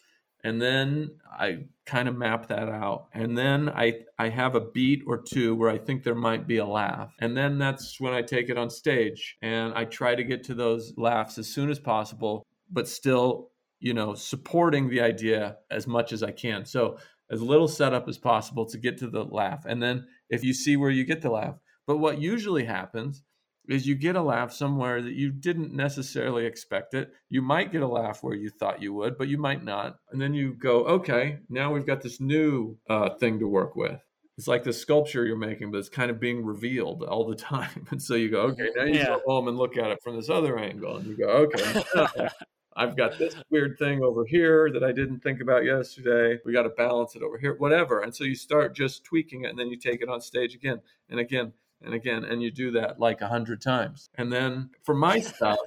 and then I kind of map that out. And then I I have a beat or two where I think there might be a laugh. And then that's when I take it on stage and I try to get to those laughs as soon as possible, but still, you know, supporting the idea as much as I can. So as little setup as possible to get to the laugh. And then if you see where you get the laugh. But what usually happens is you get a laugh somewhere that you didn't necessarily expect it. You might get a laugh where you thought you would, but you might not. And then you go, okay, now we've got this new uh, thing to work with. It's like the sculpture you're making, but it's kind of being revealed all the *laughs* time. And so you go, okay, now you yeah. go home and look at it from this other angle. And you go, okay. *laughs* I've got this *laughs* weird thing over here that I didn't think about yesterday. We got to balance it over here, whatever. And so you start just tweaking it and then you take it on stage again and again and again and you do that like a hundred times and then for my stuff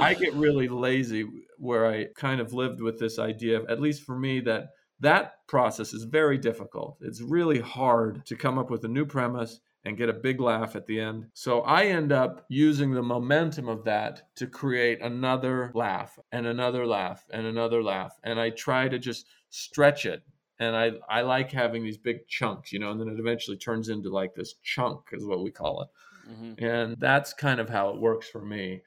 i *laughs* get really lazy where i kind of lived with this idea of, at least for me that that process is very difficult it's really hard to come up with a new premise and get a big laugh at the end. So I end up using the momentum of that to create another laugh and another laugh and another laugh. And I try to just stretch it and I I like having these big chunks, you know, and then it eventually turns into like this chunk is what we call it. Mm-hmm. And that's kind of how it works for me.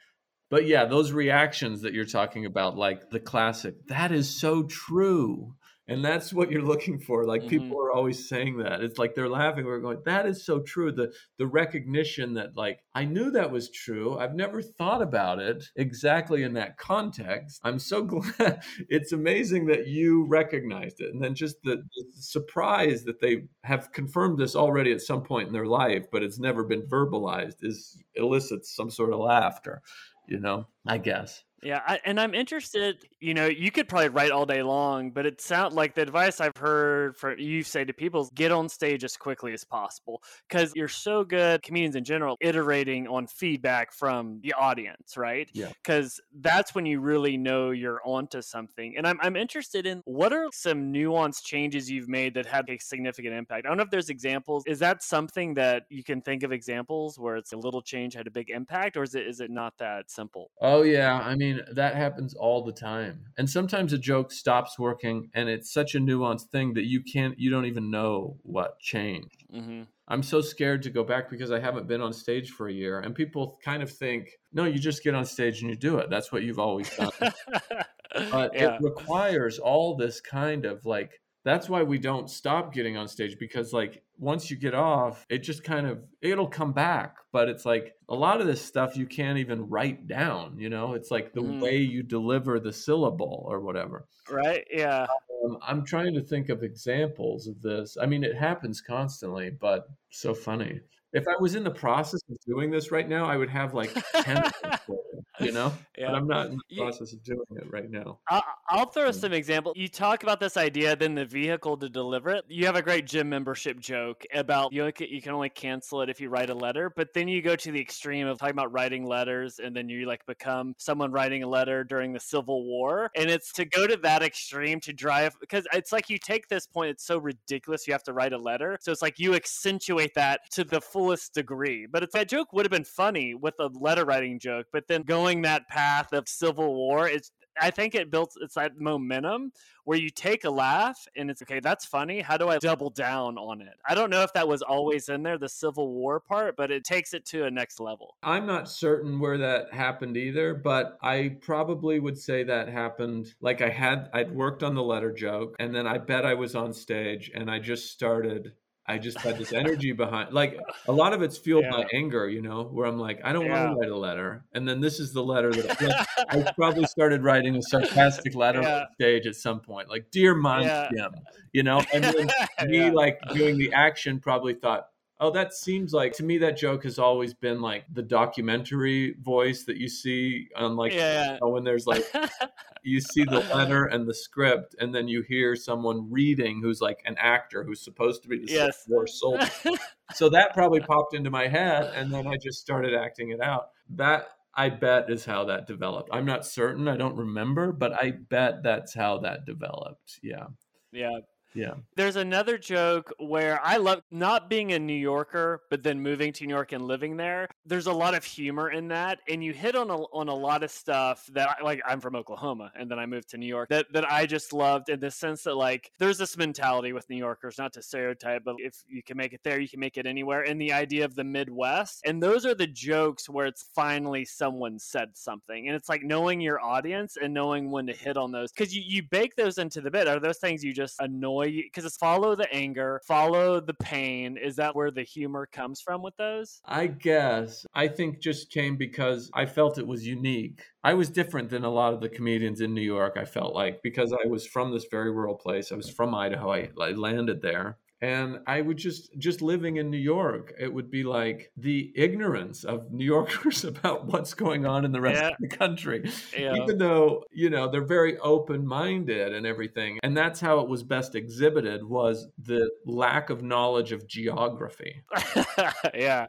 But yeah, those reactions that you're talking about like the classic, that is so true and that's what you're looking for like mm-hmm. people are always saying that. It's like they're laughing we're going that is so true the the recognition that like i knew that was true i've never thought about it exactly in that context. I'm so *laughs* glad it's amazing that you recognized it. And then just the, the surprise that they have confirmed this already at some point in their life but it's never been verbalized is elicits some sort of laughter you know i guess yeah, I, and I'm interested. You know, you could probably write all day long, but it sounds like the advice I've heard for you say to people is get on stage as quickly as possible because you're so good, comedians in general, iterating on feedback from the audience, right? Yeah. Because that's when you really know you're onto something. And I'm I'm interested in what are some nuanced changes you've made that had a significant impact. I don't know if there's examples. Is that something that you can think of examples where it's a little change had a big impact, or is it is it not that simple? Oh yeah, I mean mean, that happens all the time. And sometimes a joke stops working and it's such a nuanced thing that you can't, you don't even know what changed. Mm-hmm. I'm so scared to go back because I haven't been on stage for a year. And people kind of think, no, you just get on stage and you do it. That's what you've always done. *laughs* but yeah. it requires all this kind of like that's why we don't stop getting on stage because like once you get off it just kind of it'll come back. But it's like a lot of this stuff you can't even write down you know? It's like the mm. way you deliver the syllable or whatever. Right yeah. Um, i'm trying to think of examples of this. I mean it happens constantly but so funny. If I was in the process of doing this right now, I would have like 10 *laughs* you know? *laughs* Yeah. But I'm not in the process of doing it right now. I'll, I'll throw some examples. You talk about this idea, then the vehicle to deliver it. You have a great gym membership joke about you, you can only cancel it if you write a letter, but then you go to the extreme of talking about writing letters and then you like become someone writing a letter during the Civil War. And it's to go to that extreme to drive, because it's like you take this point, it's so ridiculous you have to write a letter. So it's like you accentuate that to the fullest degree. But it's that joke would have been funny with a letter writing joke, but then going that path of Civil War, it's I think it builds it's that momentum where you take a laugh and it's okay, that's funny. How do I double down on it? I don't know if that was always in there, the Civil War part, but it takes it to a next level. I'm not certain where that happened either, but I probably would say that happened like I had I'd worked on the letter joke and then I bet I was on stage and I just started I just had this energy behind like a lot of it's fueled yeah. by anger, you know, where I'm like, I don't yeah. want to write a letter. And then this is the letter that like, *laughs* I probably started writing a sarcastic letter yeah. on stage at some point, like, Dear yeah. you know, and then *laughs* me like doing the action probably thought, Oh, that seems like to me that joke has always been like the documentary voice that you see on like yeah. when there's like *laughs* you see the letter and the script, and then you hear someone reading who's like an actor who's supposed to be the yes. war soldier. *laughs* so that probably popped into my head, and then I just started acting it out. That I bet is how that developed. I'm not certain. I don't remember, but I bet that's how that developed. Yeah. Yeah. Yeah. There's another joke where I love not being a New Yorker, but then moving to New York and living there. There's a lot of humor in that, and you hit on a, on a lot of stuff that I, like. I'm from Oklahoma, and then I moved to New York. That that I just loved in the sense that like there's this mentality with New Yorkers, not to stereotype, but if you can make it there, you can make it anywhere. And the idea of the Midwest, and those are the jokes where it's finally someone said something, and it's like knowing your audience and knowing when to hit on those because you you bake those into the bit. Are those things you just annoy because it's follow the anger, follow the pain. Is that where the humor comes from with those? I guess. I think just came because I felt it was unique. I was different than a lot of the comedians in New York, I felt like, because I was from this very rural place. I was from Idaho. I, I landed there and i would just just living in new york it would be like the ignorance of new yorkers *laughs* about what's going on in the rest yeah. of the country yeah. even though you know they're very open minded and everything and that's how it was best exhibited was the lack of knowledge of geography *laughs* yeah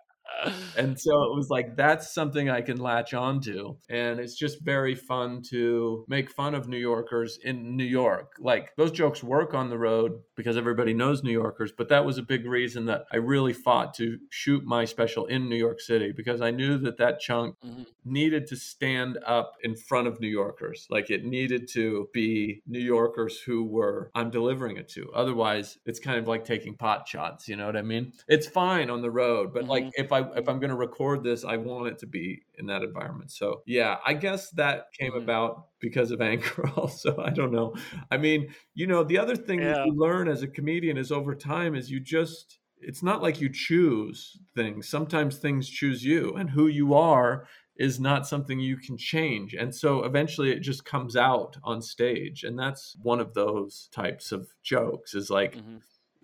and so it was like that's something I can latch onto. And it's just very fun to make fun of New Yorkers in New York. Like those jokes work on the road because everybody knows New Yorkers, but that was a big reason that I really fought to shoot my special in New York City because I knew that that chunk mm-hmm. needed to stand up in front of New Yorkers. Like it needed to be New Yorkers who were I'm delivering it to. Otherwise, it's kind of like taking pot shots, you know what I mean? It's fine on the road, but mm-hmm. like if I if I'm going to record this, I want it to be in that environment. So yeah, I guess that came mm-hmm. about because of *laughs* anger. Also, I don't know. I mean, you know, the other thing yeah. that you learn as a comedian is over time is you just it's not like you choose things. Sometimes things choose you, and who you are is not something you can change. And so eventually it just comes out on stage. And that's one of those types of jokes is like, mm-hmm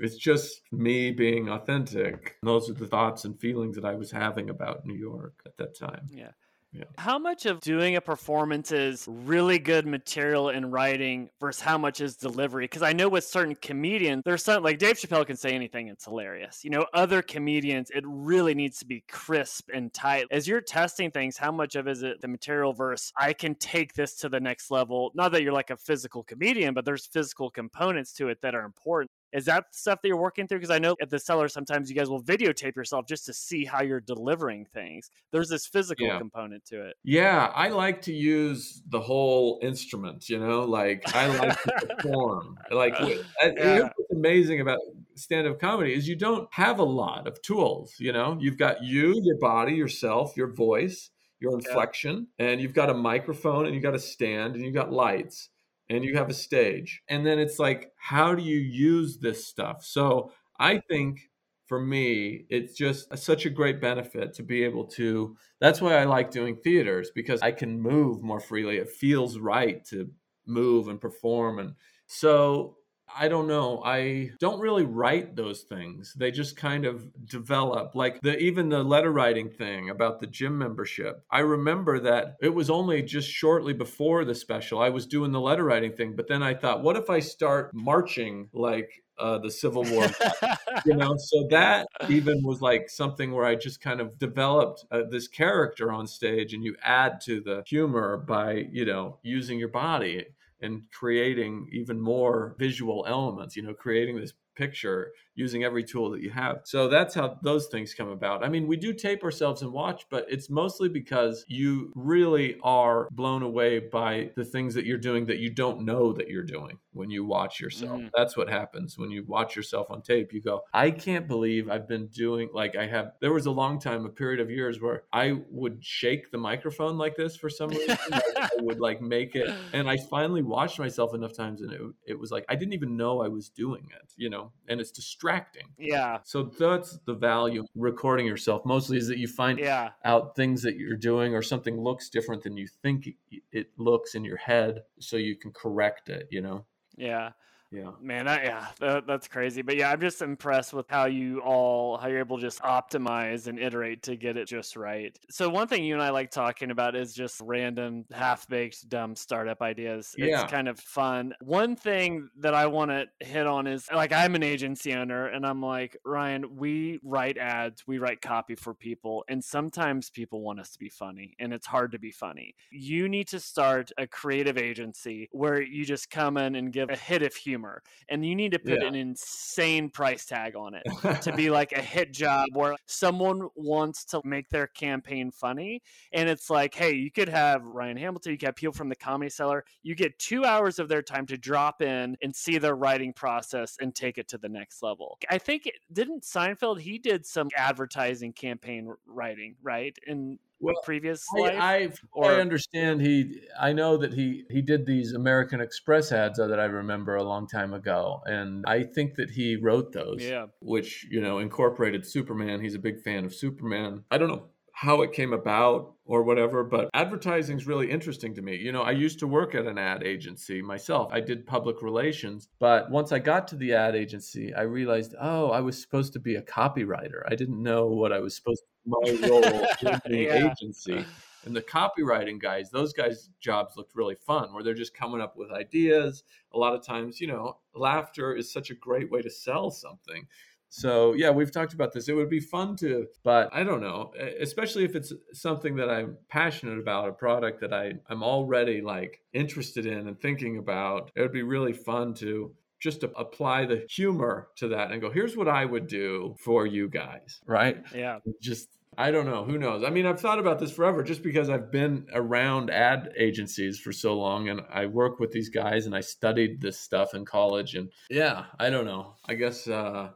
it's just me being authentic. Those are the thoughts and feelings that I was having about New York at that time. Yeah. Yeah. How much of doing a performance is really good material and writing versus how much is delivery? Because I know with certain comedians, there's some like Dave Chappelle can say anything, it's hilarious. You know, other comedians, it really needs to be crisp and tight. As you're testing things, how much of is it the material versus I can take this to the next level? Not that you're like a physical comedian, but there's physical components to it that are important. Is that stuff that you're working through? Because I know at the Cellar, sometimes you guys will videotape yourself just to see how you're delivering things. There's this physical yeah. component to it. Yeah, I like to use the whole instrument. You know, like I like to *laughs* perform. Like *laughs* yeah. what's amazing about stand-up comedy is you don't have a lot of tools. You know, you've got you, your body, yourself, your voice, your inflection, yeah. and you've got a microphone, and you got a stand, and you got lights and you have a stage. And then it's like, how do you use this stuff? So I think for me, it's just such a great benefit to be able to. That's why I like doing theaters because I can move more freely. It feels right to move and perform. And so I don't know. I don't really write those things. They just kind of develop. Like the even the letter writing thing about the gym membership. I remember that it was only just shortly before the special I was doing the letter writing thing, but then I thought, what if I start marching like uh, the Civil War, *laughs* you know. So that even was like something where I just kind of developed uh, this character on stage, and you add to the humor by you know using your body and creating even more visual elements. You know, creating this picture using every tool that you have. So that's how those things come about. I mean, we do tape ourselves and watch, but it's mostly because you really are blown away by the things that you're doing that you don't know that you're doing when you watch yourself. Mm. That's what happens when you watch yourself on tape. You go, I can't believe I've been doing like I have. There was a long time, a period of years where I would shake the microphone like this for some reason. *laughs* I would like make it. And I finally watched myself enough times and it, it was like, I didn't even know I was doing it, you know, and it's distracting distracting. Yeah. So that's the value recording yourself mostly is that you find yeah. out things that you're doing or something looks different than you think it looks in your head so you can correct it, you know? Yeah. Yeah, man, I, yeah, that, that's crazy. But yeah, I'm just impressed with how you all how you're able to just optimize and iterate to get it just right. So one thing you and I like talking about is just random half baked dumb startup ideas. Yeah. It's kind of fun. One thing that I want to hit on is like I'm an agency owner, and I'm like Ryan, we write ads, we write copy for people, and sometimes people want us to be funny, and it's hard to be funny. You need to start a creative agency where you just come in and give a hit of humor humor and you need to put yeah. an insane price tag on it to be *laughs* like a hit job where someone wants to make their campaign funny and it's like hey you could have ryan hamilton you could have people from the comedy cellar you get two hours of their time to drop in and see their writing process and take it to the next level i think didn't seinfeld he did some advertising campaign writing right and well, previous life? I, or... I understand he. I know that he he did these American Express ads that I remember a long time ago, and I think that he wrote those. Yeah, which you know incorporated Superman. He's a big fan of Superman. I don't know how it came about or whatever, but advertising is really interesting to me. You know, I used to work at an ad agency myself. I did public relations, but once I got to the ad agency, I realized, oh, I was supposed to be a copywriter. I didn't know what I was supposed to my role in *laughs* the yeah. agency. And the copywriting guys, those guys' jobs looked really fun, where they're just coming up with ideas. A lot of times, you know, laughter is such a great way to sell something. So yeah, we've talked about this. It would be fun to, but I don't know, especially if it's something that I'm passionate about, a product that I I'm already like interested in and thinking about. It would be really fun to just to apply the humor to that and go, here's what I would do for you guys, right? Yeah. Just I don't know. Who knows? I mean, I've thought about this forever just because I've been around ad agencies for so long and I work with these guys and I studied this stuff in college. And yeah, I don't know. I guess uh,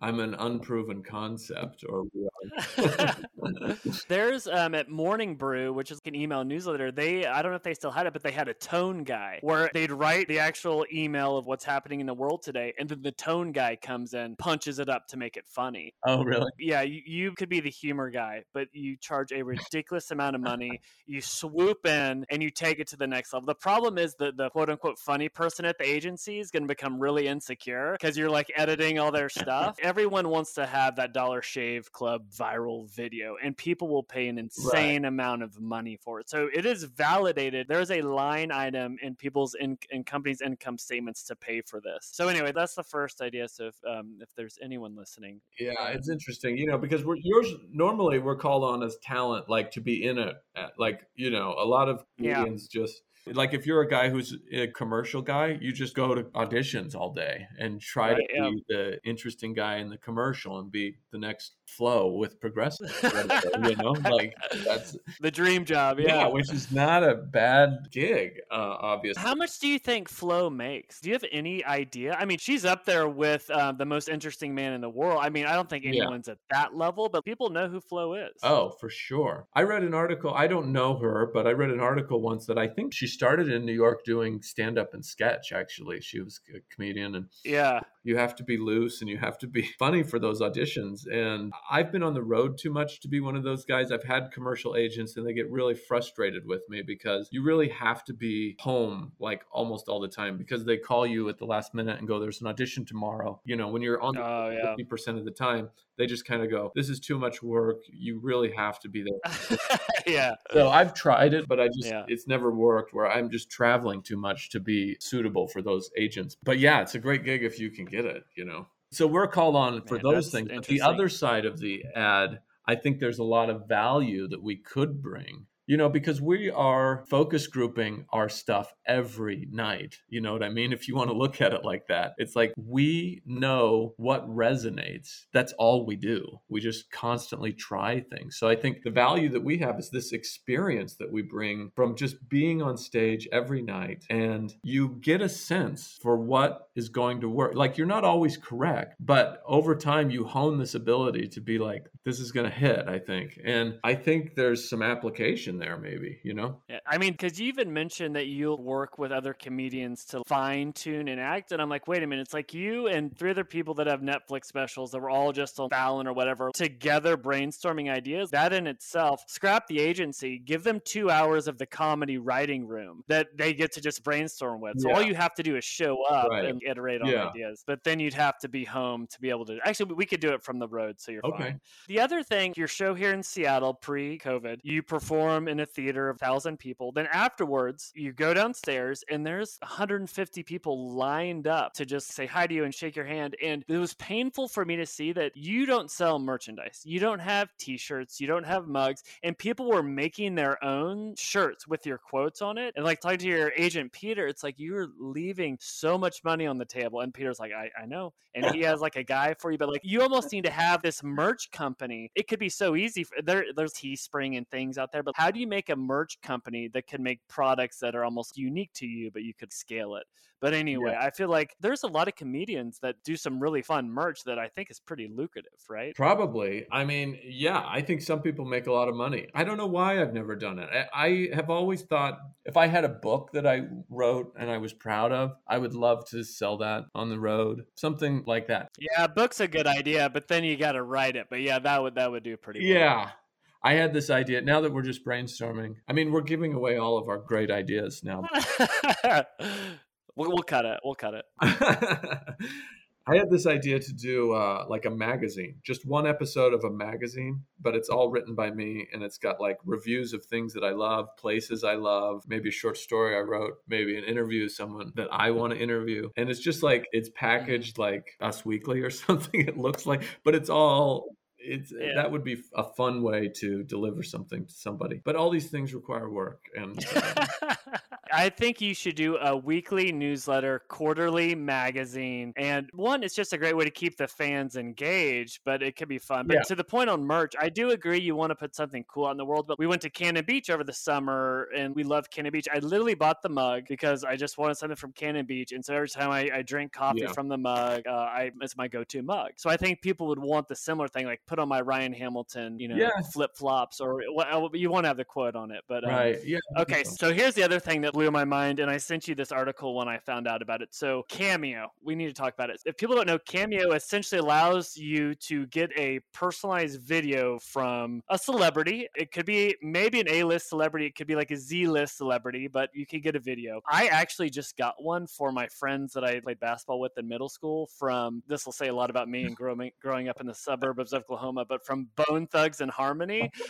I'm an unproven concept, or *laughs* there's um, at Morning Brew, which is an email newsletter. They I don't know if they still had it, but they had a tone guy where they'd write the actual email of what's happening in the world today, and then the tone guy comes in, punches it up to make it funny. Oh, really? Yeah, you, you could be the humor guy, but you charge a ridiculous amount of money. You swoop in and you take it to the next level. The problem is that the quote unquote funny person at the agency is going to become really insecure because you're like editing all their stuff. *laughs* Everyone wants to have that Dollar Shave Club viral video, and people will pay an insane right. amount of money for it. So it is validated. There's a line item in people's in, in companies' income statements to pay for this. So anyway, that's the first idea. So if, um, if there's anyone listening, yeah, it's interesting, you know, because we're yours normally we're called on as talent, like to be in it, like you know, a lot of comedians yeah. just like if you're a guy who's a commercial guy, you just go to auditions all day and try right, to yeah. be the interesting guy in the commercial and be the next Flo with progressive. you know, *laughs* like that's the dream job. Yeah. yeah, which is not a bad gig, uh, obviously. How much do you think Flo makes? Do you have any idea? I mean, she's up there with uh, the most interesting man in the world. I mean, I don't think anyone's yeah. at that level, but people know who Flo is. Oh, for sure. I read an article. I don't know her, but I read an article once that I think she's started in New York doing stand up and sketch. Actually, she was a comedian, and yeah, you have to be loose and you have to be *laughs* funny for those auditions. And I've been on the road too much to be one of those guys. I've had commercial agents and they get really frustrated with me because you really have to be home like almost all the time because they call you at the last minute and go, There's an audition tomorrow. You know, when you're on oh, yeah. 50% of the time, they just kind of go, This is too much work. You really have to be there. *laughs* yeah. So I've tried it, but I just, yeah. it's never worked where I'm just traveling too much to be suitable for those agents. But yeah, it's a great gig if you can get it, you know. So we're called on for Man, those things. But the other side of the ad, I think there's a lot of value that we could bring you know, because we are focus grouping our stuff every night. You know what I mean? If you want to look at it like that, it's like we know what resonates. That's all we do. We just constantly try things. So I think the value that we have is this experience that we bring from just being on stage every night and you get a sense for what is going to work. Like you're not always correct, but over time you hone this ability to be like, this is going to hit, I think. And I think there's some application there, maybe, you know? Yeah, I mean, because you even mentioned that you'll work with other comedians to fine tune and act. And I'm like, wait a minute, it's like you and three other people that have Netflix specials that were all just on Fallon or whatever together brainstorming ideas. That in itself, scrap the agency, give them two hours of the comedy writing room that they get to just brainstorm with. So yeah. all you have to do is show up right. and iterate on yeah. ideas. But then you'd have to be home to be able to. Actually, we could do it from the road, so you're okay. fine. The other thing, your show here in Seattle pre COVID, you perform in a theater of 1,000 people. Then afterwards, you go downstairs and there's 150 people lined up to just say hi to you and shake your hand. And it was painful for me to see that you don't sell merchandise. You don't have t shirts, you don't have mugs, and people were making their own shirts with your quotes on it. And like talking to your agent, Peter, it's like you're leaving so much money on the table. And Peter's like, I, I know. And he has like a guy for you, but like you almost need to have this merch company. It could be so easy. For, there, there's Teespring and things out there, but how do you make a merch company that can make products that are almost unique to you, but you could scale it. But anyway, yeah. I feel like there's a lot of comedians that do some really fun merch that I think is pretty lucrative, right? Probably. I mean, yeah, I think some people make a lot of money. I don't know why I've never done it. I, I have always thought if I had a book that I wrote and I was proud of, I would love to sell that on the road, something like that. Yeah, book's a good idea, but then you got to write it. But yeah, that would that would do pretty well. Yeah. I had this idea. Now that we're just brainstorming, I mean, we're giving away all of our great ideas now. *laughs* we'll, we'll cut it. We'll cut it. *laughs* I had this idea to do uh, like a magazine, just one episode of a magazine, but it's all written by me and it's got like reviews of things that I love, places I love, maybe a short story I wrote, maybe an interview with someone that I want to interview. And it's just like it's packaged like Us Weekly or *laughs* something, it looks like, but it's all it's yeah. that would be a fun way to deliver something to somebody but all these things require work and *laughs* um, I think you should do a weekly newsletter, quarterly magazine. And one, it's just a great way to keep the fans engaged, but it could be fun. But yeah. to the point on merch, I do agree you want to put something cool out in the world. But we went to Cannon Beach over the summer and we love Cannon Beach. I literally bought the mug because I just wanted something from Cannon Beach. And so every time I, I drink coffee yeah. from the mug, uh, I it's my go to mug. So I think people would want the similar thing, like put on my Ryan Hamilton, you know, flip flops or well, you want to have the quote on it. But um, right. Yeah. Okay. So here's the other thing that blew my mind, and I sent you this article when I found out about it. So, Cameo, we need to talk about it. If people don't know, Cameo essentially allows you to get a personalized video from a celebrity. It could be maybe an A list celebrity, it could be like a Z list celebrity, but you can get a video. I actually just got one for my friends that I played basketball with in middle school from this will say a lot about me and growing growing up in the suburbs of Oklahoma, but from Bone Thugs-n-Harmony. *laughs*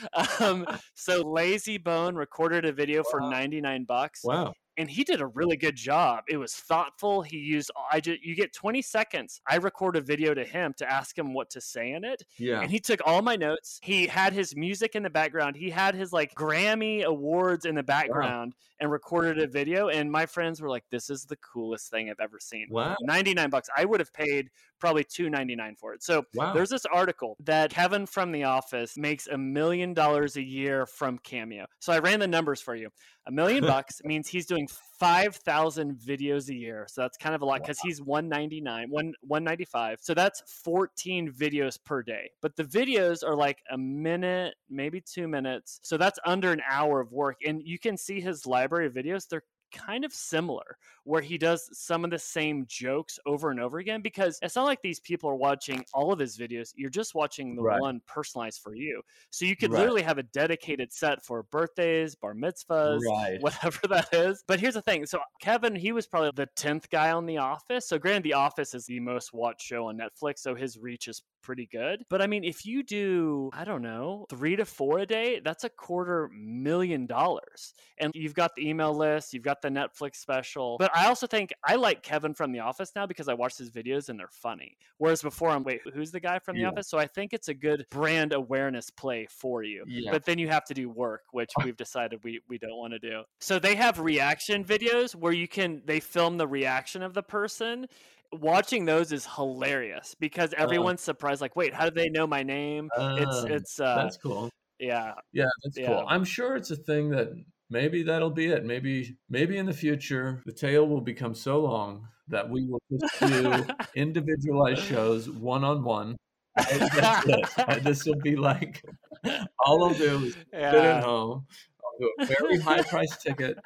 Um, so Layzie Bone recorded a video for 99 bucks. Wow and he did a really good job. It was thoughtful. He used I just you get 20 seconds. I record a video to him to ask him what to say in it. Yeah. And he took all my notes. He had his music in the background. He had his like Grammy awards in the background wow. and recorded a video. And my friends were like, This is the coolest thing I've ever seen. Wow. 99 bucks. I would have paid probably 299 for it. So wow. there's this article that Kevin from The Office makes a million dollars a year from Cameo. So I ran the numbers for you. A million *laughs* bucks means he's doing 5,000 videos a year. So that's kind of a lot because wow. he's 199, 1, 195. So that's 14 videos per day. But the videos are like a minute, maybe two minutes. So that's under an hour of work. And you can see his library of videos. They're kind of similar where he does some of the same jokes over and over again because it's not like these people are watching all of his videos. You're just watching the Right. one personalized for you. So you could Right. literally have a dedicated set for birthdays, bar mitzvahs, *laughs* Right. whatever that is. But here's the thing. So Kevin, he was probably the 10th guy on The Office. So granted, The Office is the most watched show on Netflix. So his reach is pretty good. But I mean, if you do, I don't know, three to four a day, that's a quarter million dollars. And you've got the email list, you've got the Netflix special. But I also think I like Kevin from The Office now because I watch his videos and they're funny. Whereas before I'm, wait, who's the guy from The Yeah. Office? So I think it's a good brand awareness play for you. Yeah. But then you have to do work, which we've decided we, we don't want to do. So they have reaction videos where you can, they film the reaction of the person watching those is hilarious because everyone's surprised like wait how do they know my name it's Uh, it's uh that's cool. yeah Yeah, that's Yeah. cool. I'm sure it's a thing that maybe that'll be it. Maybe maybe in the future the tail will become so long that we will just do *laughs* individualized shows one on one. That's it. And this will be like *laughs* all I'll do is sit at home. I'll do a very *laughs* high price ticket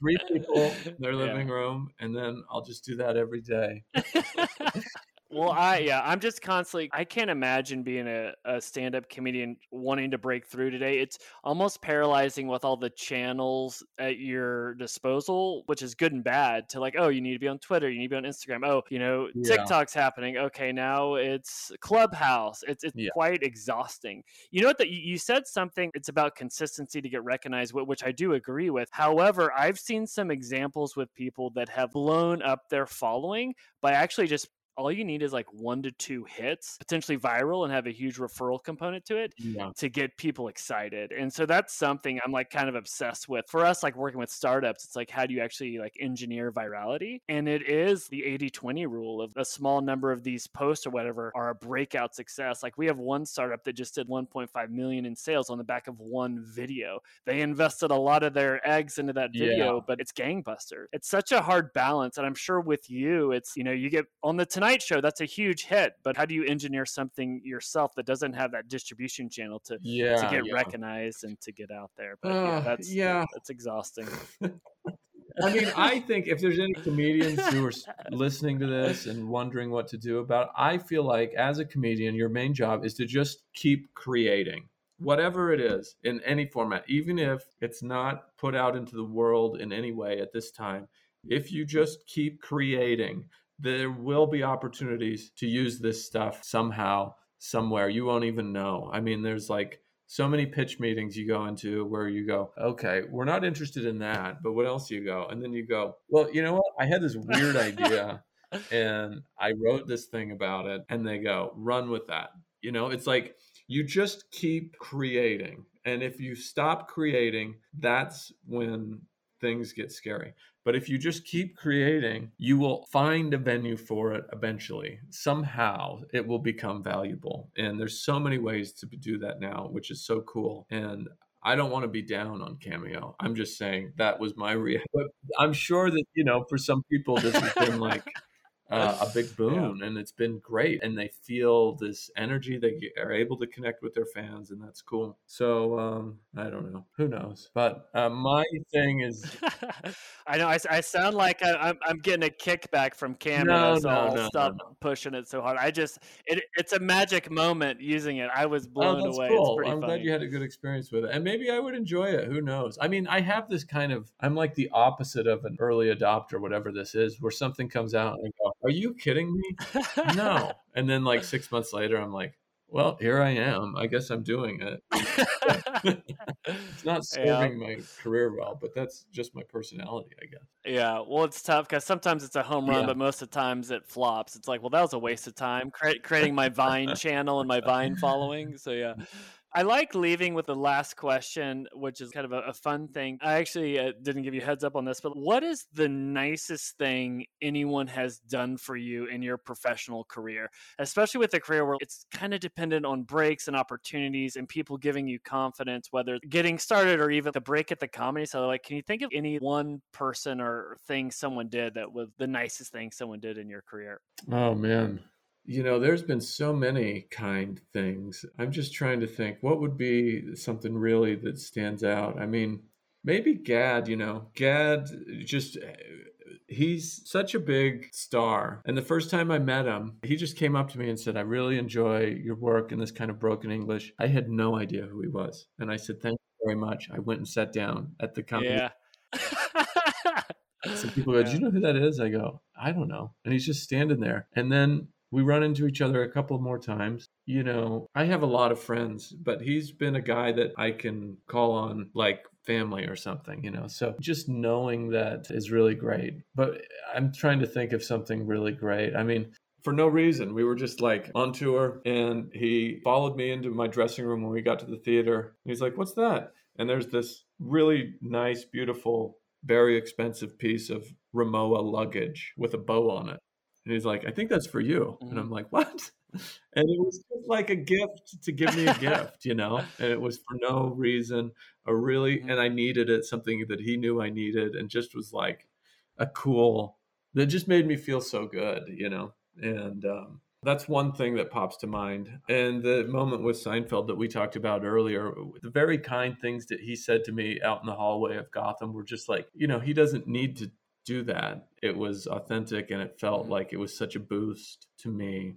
three people in *laughs* their Yeah. living room, and then I'll just do that every day. *laughs* *laughs* well i *laughs* yeah i'm just constantly i can't imagine being a, a stand-up comedian wanting to break through today. It's almost paralyzing with all the channels at your disposal which is good and bad to like oh you need to be on twitter you need to be on instagram. Oh you know Yeah. tiktok's happening. Okay now it's clubhouse. It's, it's Yeah. quite exhausting. You know what that you you said something it's about consistency to get recognized which i do agree with. However i've seen some examples with people that have blown up their following by actually just all you need is like one to two hits, potentially viral, and have a huge referral component to it Yeah. to get people excited. And so that's something I'm like kind of obsessed with. For us, like working with startups, it's like how do you actually like engineer virality? And it is the 80 20 rule of a small number of these posts or whatever are a breakout success. Like we have one startup that just did 1.5 million in sales on the back of one video. They invested a lot of their eggs into that video, Yeah. but it's gangbuster. It's such a hard balance. And I'm sure with you, it's, you know, you get on the Tonight Show, that's a huge hit, but how do you engineer something yourself that doesn't have that distribution channel to, Yeah. to get yeah. recognized and to get out there? But Uh, yeah, that's, yeah. that's exhausting. *laughs* I mean, I think if there's any comedians who are *laughs* listening to this and wondering what to do about it, I feel like as a comedian, your main job is to just keep creating whatever it is in any format, even if it's not put out into the world in any way at this time. If you just keep creating, there will be opportunities to use this stuff somehow, somewhere. You won't even know. I mean, there's like, so many pitch meetings you go into where you go, okay, we're not interested in that, but what else you go? And then you go, well, you know what? I had this weird idea *laughs* and I wrote this thing about it. And they go, run with that. You know, it's like you just keep creating. And if you stop creating, that's when things get scary. But if you just keep creating, you will find a venue for it eventually. Somehow it will become valuable. And there's so many ways to do that now, which is so cool. And I don't want to be down on Cameo. I'm just saying that was my reaction. I'm sure that, you know, for some people, this has been like, uh, a big boon and it's been great and they feel this energy they are able to connect with their fans and that's cool so um i don't know who knows but uh, my thing is *laughs* I know I, I sound like I, I'm, I'm getting a kickback from Cameo, No, no, no, stop no. pushing it so hard. I just it, it's a magic moment using it. I was oh blown that's away. Cool i'm funny. glad you had a good experience with it and maybe i would enjoy it who knows i mean i have this kind of i'm like the opposite of an early adopter whatever this is where something comes out and i go are you kidding me no *laughs* and then like six months later i'm like well here i am i guess i'm doing it *laughs* it's not Yeah. my career well, but that's just my personality, I guess. Yeah, well, it's tough because sometimes it's a home run, Yeah. but most of the times it flops. It's like, well, that was a waste of time cre- creating my Vine channel and my Vine following. So yeah, I like leaving with the last question, which is kind of a, a fun thing. I actually uh, didn't give you heads up on this, but what is the nicest thing anyone has done for you in your professional career, especially with a career where it's kind of dependent on breaks and opportunities and people giving you confidence, whether getting started or even the break at the comedy. So, like, can you think of any one person or thing someone did that was the nicest thing someone did in your career? Oh man. You know, there's been so many kind things. I'm just trying to think what would be something really that stands out. I mean, maybe Gad, you know, Gad just eh, he's such a big star. And the first time I met him, he just came up to me and said, I really enjoy your work in this kind of broken English. I had no idea who he was. And I said, Thank you very much. I went and sat down at the company. Yeah. Some people go, Do you *laughs* know who that is? I go, I don't know. And he's just standing there. And then we run into each other a couple more times. You know, I have a lot of friends, but he's been a guy that I can call on like family or something, you know. So just knowing that is really great. But I'm trying to think of something really great. I mean, for no reason. We were just like on tour and he followed me into my dressing room when we got to the theater. He's like, What's that? And there's this really nice, beautiful, very expensive piece of Rimowa luggage with a bow on it. And he's like, I think that's for you. Mm-hmm. And I'm like, What? *laughs* And it was just like a gift to give me a gift, you know? And it was for no reason, a really, mm-hmm. and I needed it, something that he knew I needed, and just was like a cool, that just made me feel so good, you know? And um, that's one thing that pops to mind. And the moment with Seinfeld that we talked about earlier, the very kind things that he said to me out in the hallway of Gotham were just like, you know, he doesn't need to do that. It was authentic and it felt mm-hmm. like it was such a boost to me.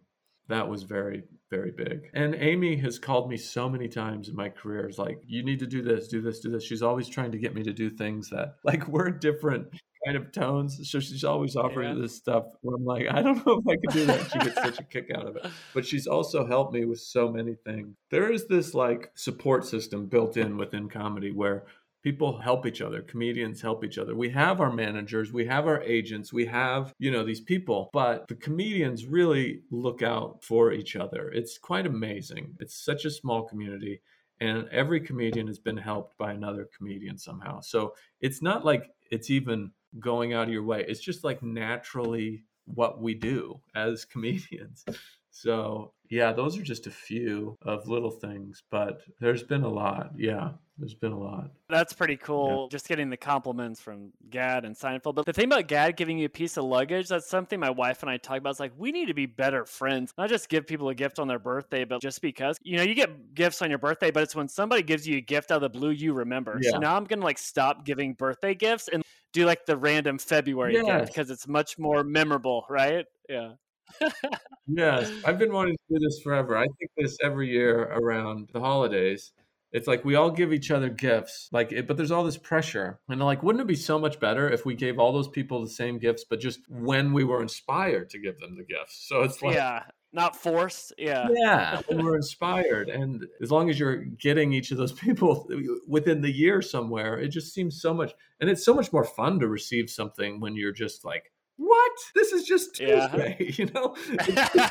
That was very, very big. And Amy has called me so many times in my career. It's like, you need to do this, do this, do this. She's always trying to get me to do things that, *laughs* like, we're different kind of tones. So she's always offering yeah. this stuff where I'm like, I don't know if I could do that. She gets such a kick out of it. *laughs* But she's also helped me with so many things. There is this like support system built in within comedy where people help each other. Comedians help each other. We have our managers. We have our agents. We have you know these people. But the comedians really look out for each other. It's quite amazing. It's such a small community and every comedian has been helped by another comedian somehow. So it's not like it's even going out of your way. It's just like naturally what we do as *laughs* comedians. So yeah those are just a few of little things but there's been a lot. Yeah there's been a lot. That's pretty cool. Yeah. Just getting the compliments from Gad and Seinfeld. But the thing about Gad giving you a piece of luggage, that's something my wife and I talk about. It's like we need to be better friends. Not just give people a gift on their birthday, but just because you know you get gifts on your birthday, but it's when somebody gives you a gift out of the blue you remember. Yeah. So now I'm gonna like stop giving birthday gifts and do like the random February yes. gift because it's much more memorable, right? Yeah. *laughs* yes, I've been wanting to do this forever. I think this every year around the holidays it's like we all give each other gifts like it, but there's all this pressure and like wouldn't it be so much better if we gave all those people the same gifts but just when we were inspired to give them the gifts so it's like yeah not forced yeah yeah when we're inspired and as long as you're getting each of those *laughs* people within the year somewhere it just seems so much and it's so much more fun to receive something when you're just like what? This is just *laughs* Tuesday, yeah. *laughs* you know?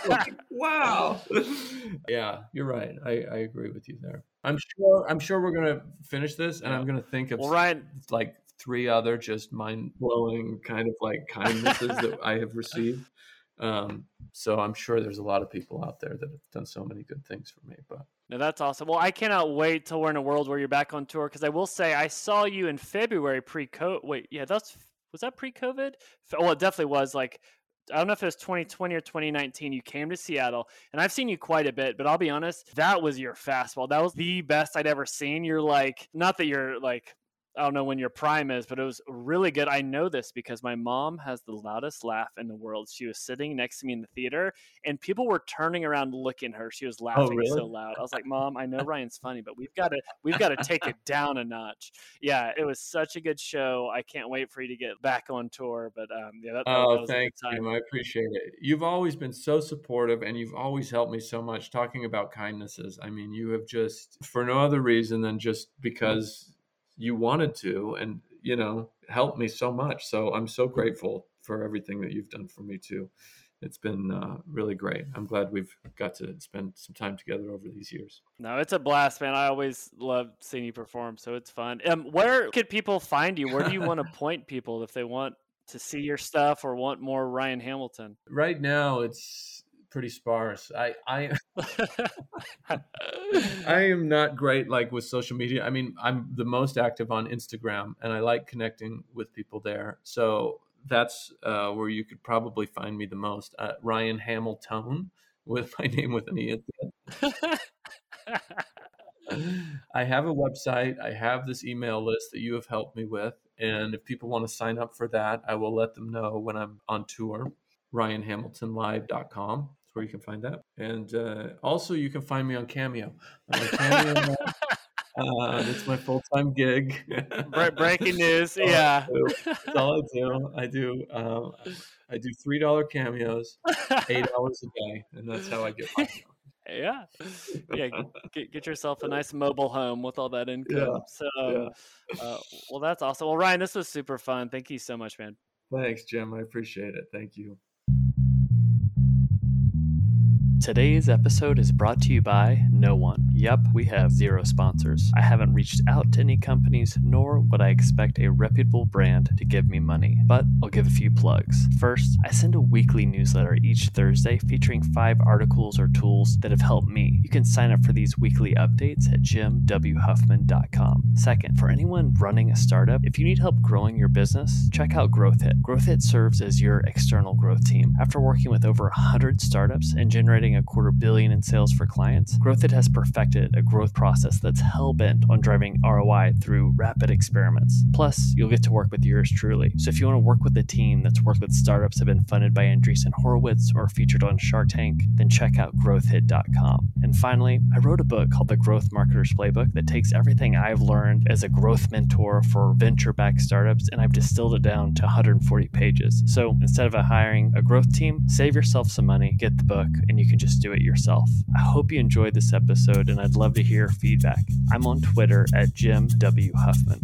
like, wow. yeah, you're right. I, I agree with you there. I'm sure I'm sure we're gonna finish this and I'm gonna think of well, Ryan, like three other just mind blowing kind of like kindnesses that I have received. Um, so I'm sure there's a lot of people out there that have done so many good things for me. But no, that's awesome. Well, I cannot wait till we're in a world where you're back on tour because I will say I saw you in February pre-COVID. Wait, yeah, that's was that pre-COVID? Well, it definitely was. Like I don't know if it was 2020 or 2019. You came to Seattle, and I've seen you quite a bit, but I'll be honest, that was your fastball. That was the best I'd ever seen. You're like, not that you're like I don't know when your prime is, but it was really good. I know this because my mom has the loudest laugh in the world. She was sitting next to me in the theater, and people were turning around looking at her. She was oh, laughing oh, really? so loud. I was like, "Mom, I know Ryan's funny, but we've got to we've got to take it down a notch." Yeah, it was such a good show. I can't wait for you to get back on tour. But um, yeah, that, oh, that thank you. I appreciate it. You've always been so supportive, and you've always helped me so much. Talking about kindnesses, I mean, you have just for no other reason than just because you wanted to and you know helped me so much. So i'm so grateful for everything that you've done for me too. It's been uh, really great. I'm glad we've got to spend some time together over these years. No it's a blast man. I always love seeing you perform so it's fun. Um, where could people find you? Where do you want to *laughs* point people if they want to see your stuff or want more ryan hamilton? Right now it's pretty sparse. I I *laughs* *laughs* I am not great like with social media. I mean, I'm the most active on Instagram, and I like connecting with people there. So that's uh, where you could probably find me the most. Uh, Ryan Hamilton with my name with an e at the end. *laughs* I have a website. I have this email list that you have helped me with. And if people want to sign up for that, I will let them know when I'm on tour. RyanHamiltonLive.com is where you can find that. And uh, also, you can find me on Cameo. I'm on Cameo *laughs* uh, it's my full time gig. Breaking news, *laughs* yeah. That's all I do. I do. Um, I do three dollar cameos, eight *laughs* hours a day, and that's how I get my. yeah, yeah. Get, get yourself a nice mobile home with all that income. Yeah. So, yeah. Uh, well, that's awesome. Well, Ryan, this was super fun. Thank you so much, man. Thanks, Jim. I appreciate it. Thank you. Today's episode is brought to you by no one. Yep, we have zero sponsors. I haven't reached out to any companies, nor would I expect a reputable brand to give me money. But I'll give a few plugs. First, I send a weekly newsletter each Thursday featuring five articles or tools that have helped me. You can sign up for these weekly updates at jimwhuffman.com. Second, for anyone running a startup, if you need help growing your business, check out GrowthHit. GrowthHit serves as your external growth team. After working with over 100 startups and generating generating a quarter billion in sales for clients, GrowthHit has perfected a growth process that's hell bent on driving ROI through rapid experiments. Plus, you'll get to work with yours truly. So if you want to work with a team that's worked with startups that have been funded by Andreessen Horowitz or featured on Shark Tank, then check out growthhit.com. And finally, I wrote a book called The Growth Marketer's Playbook that takes everything I've learned as a growth mentor for venture backed startups and I've distilled it down to 140 pages. So instead of hiring a growth team, save yourself some money, get the book, and you can just do it yourself. I hope you enjoyed this episode and I'd love to hear feedback. I'm on Twitter at Jim W. Huffman.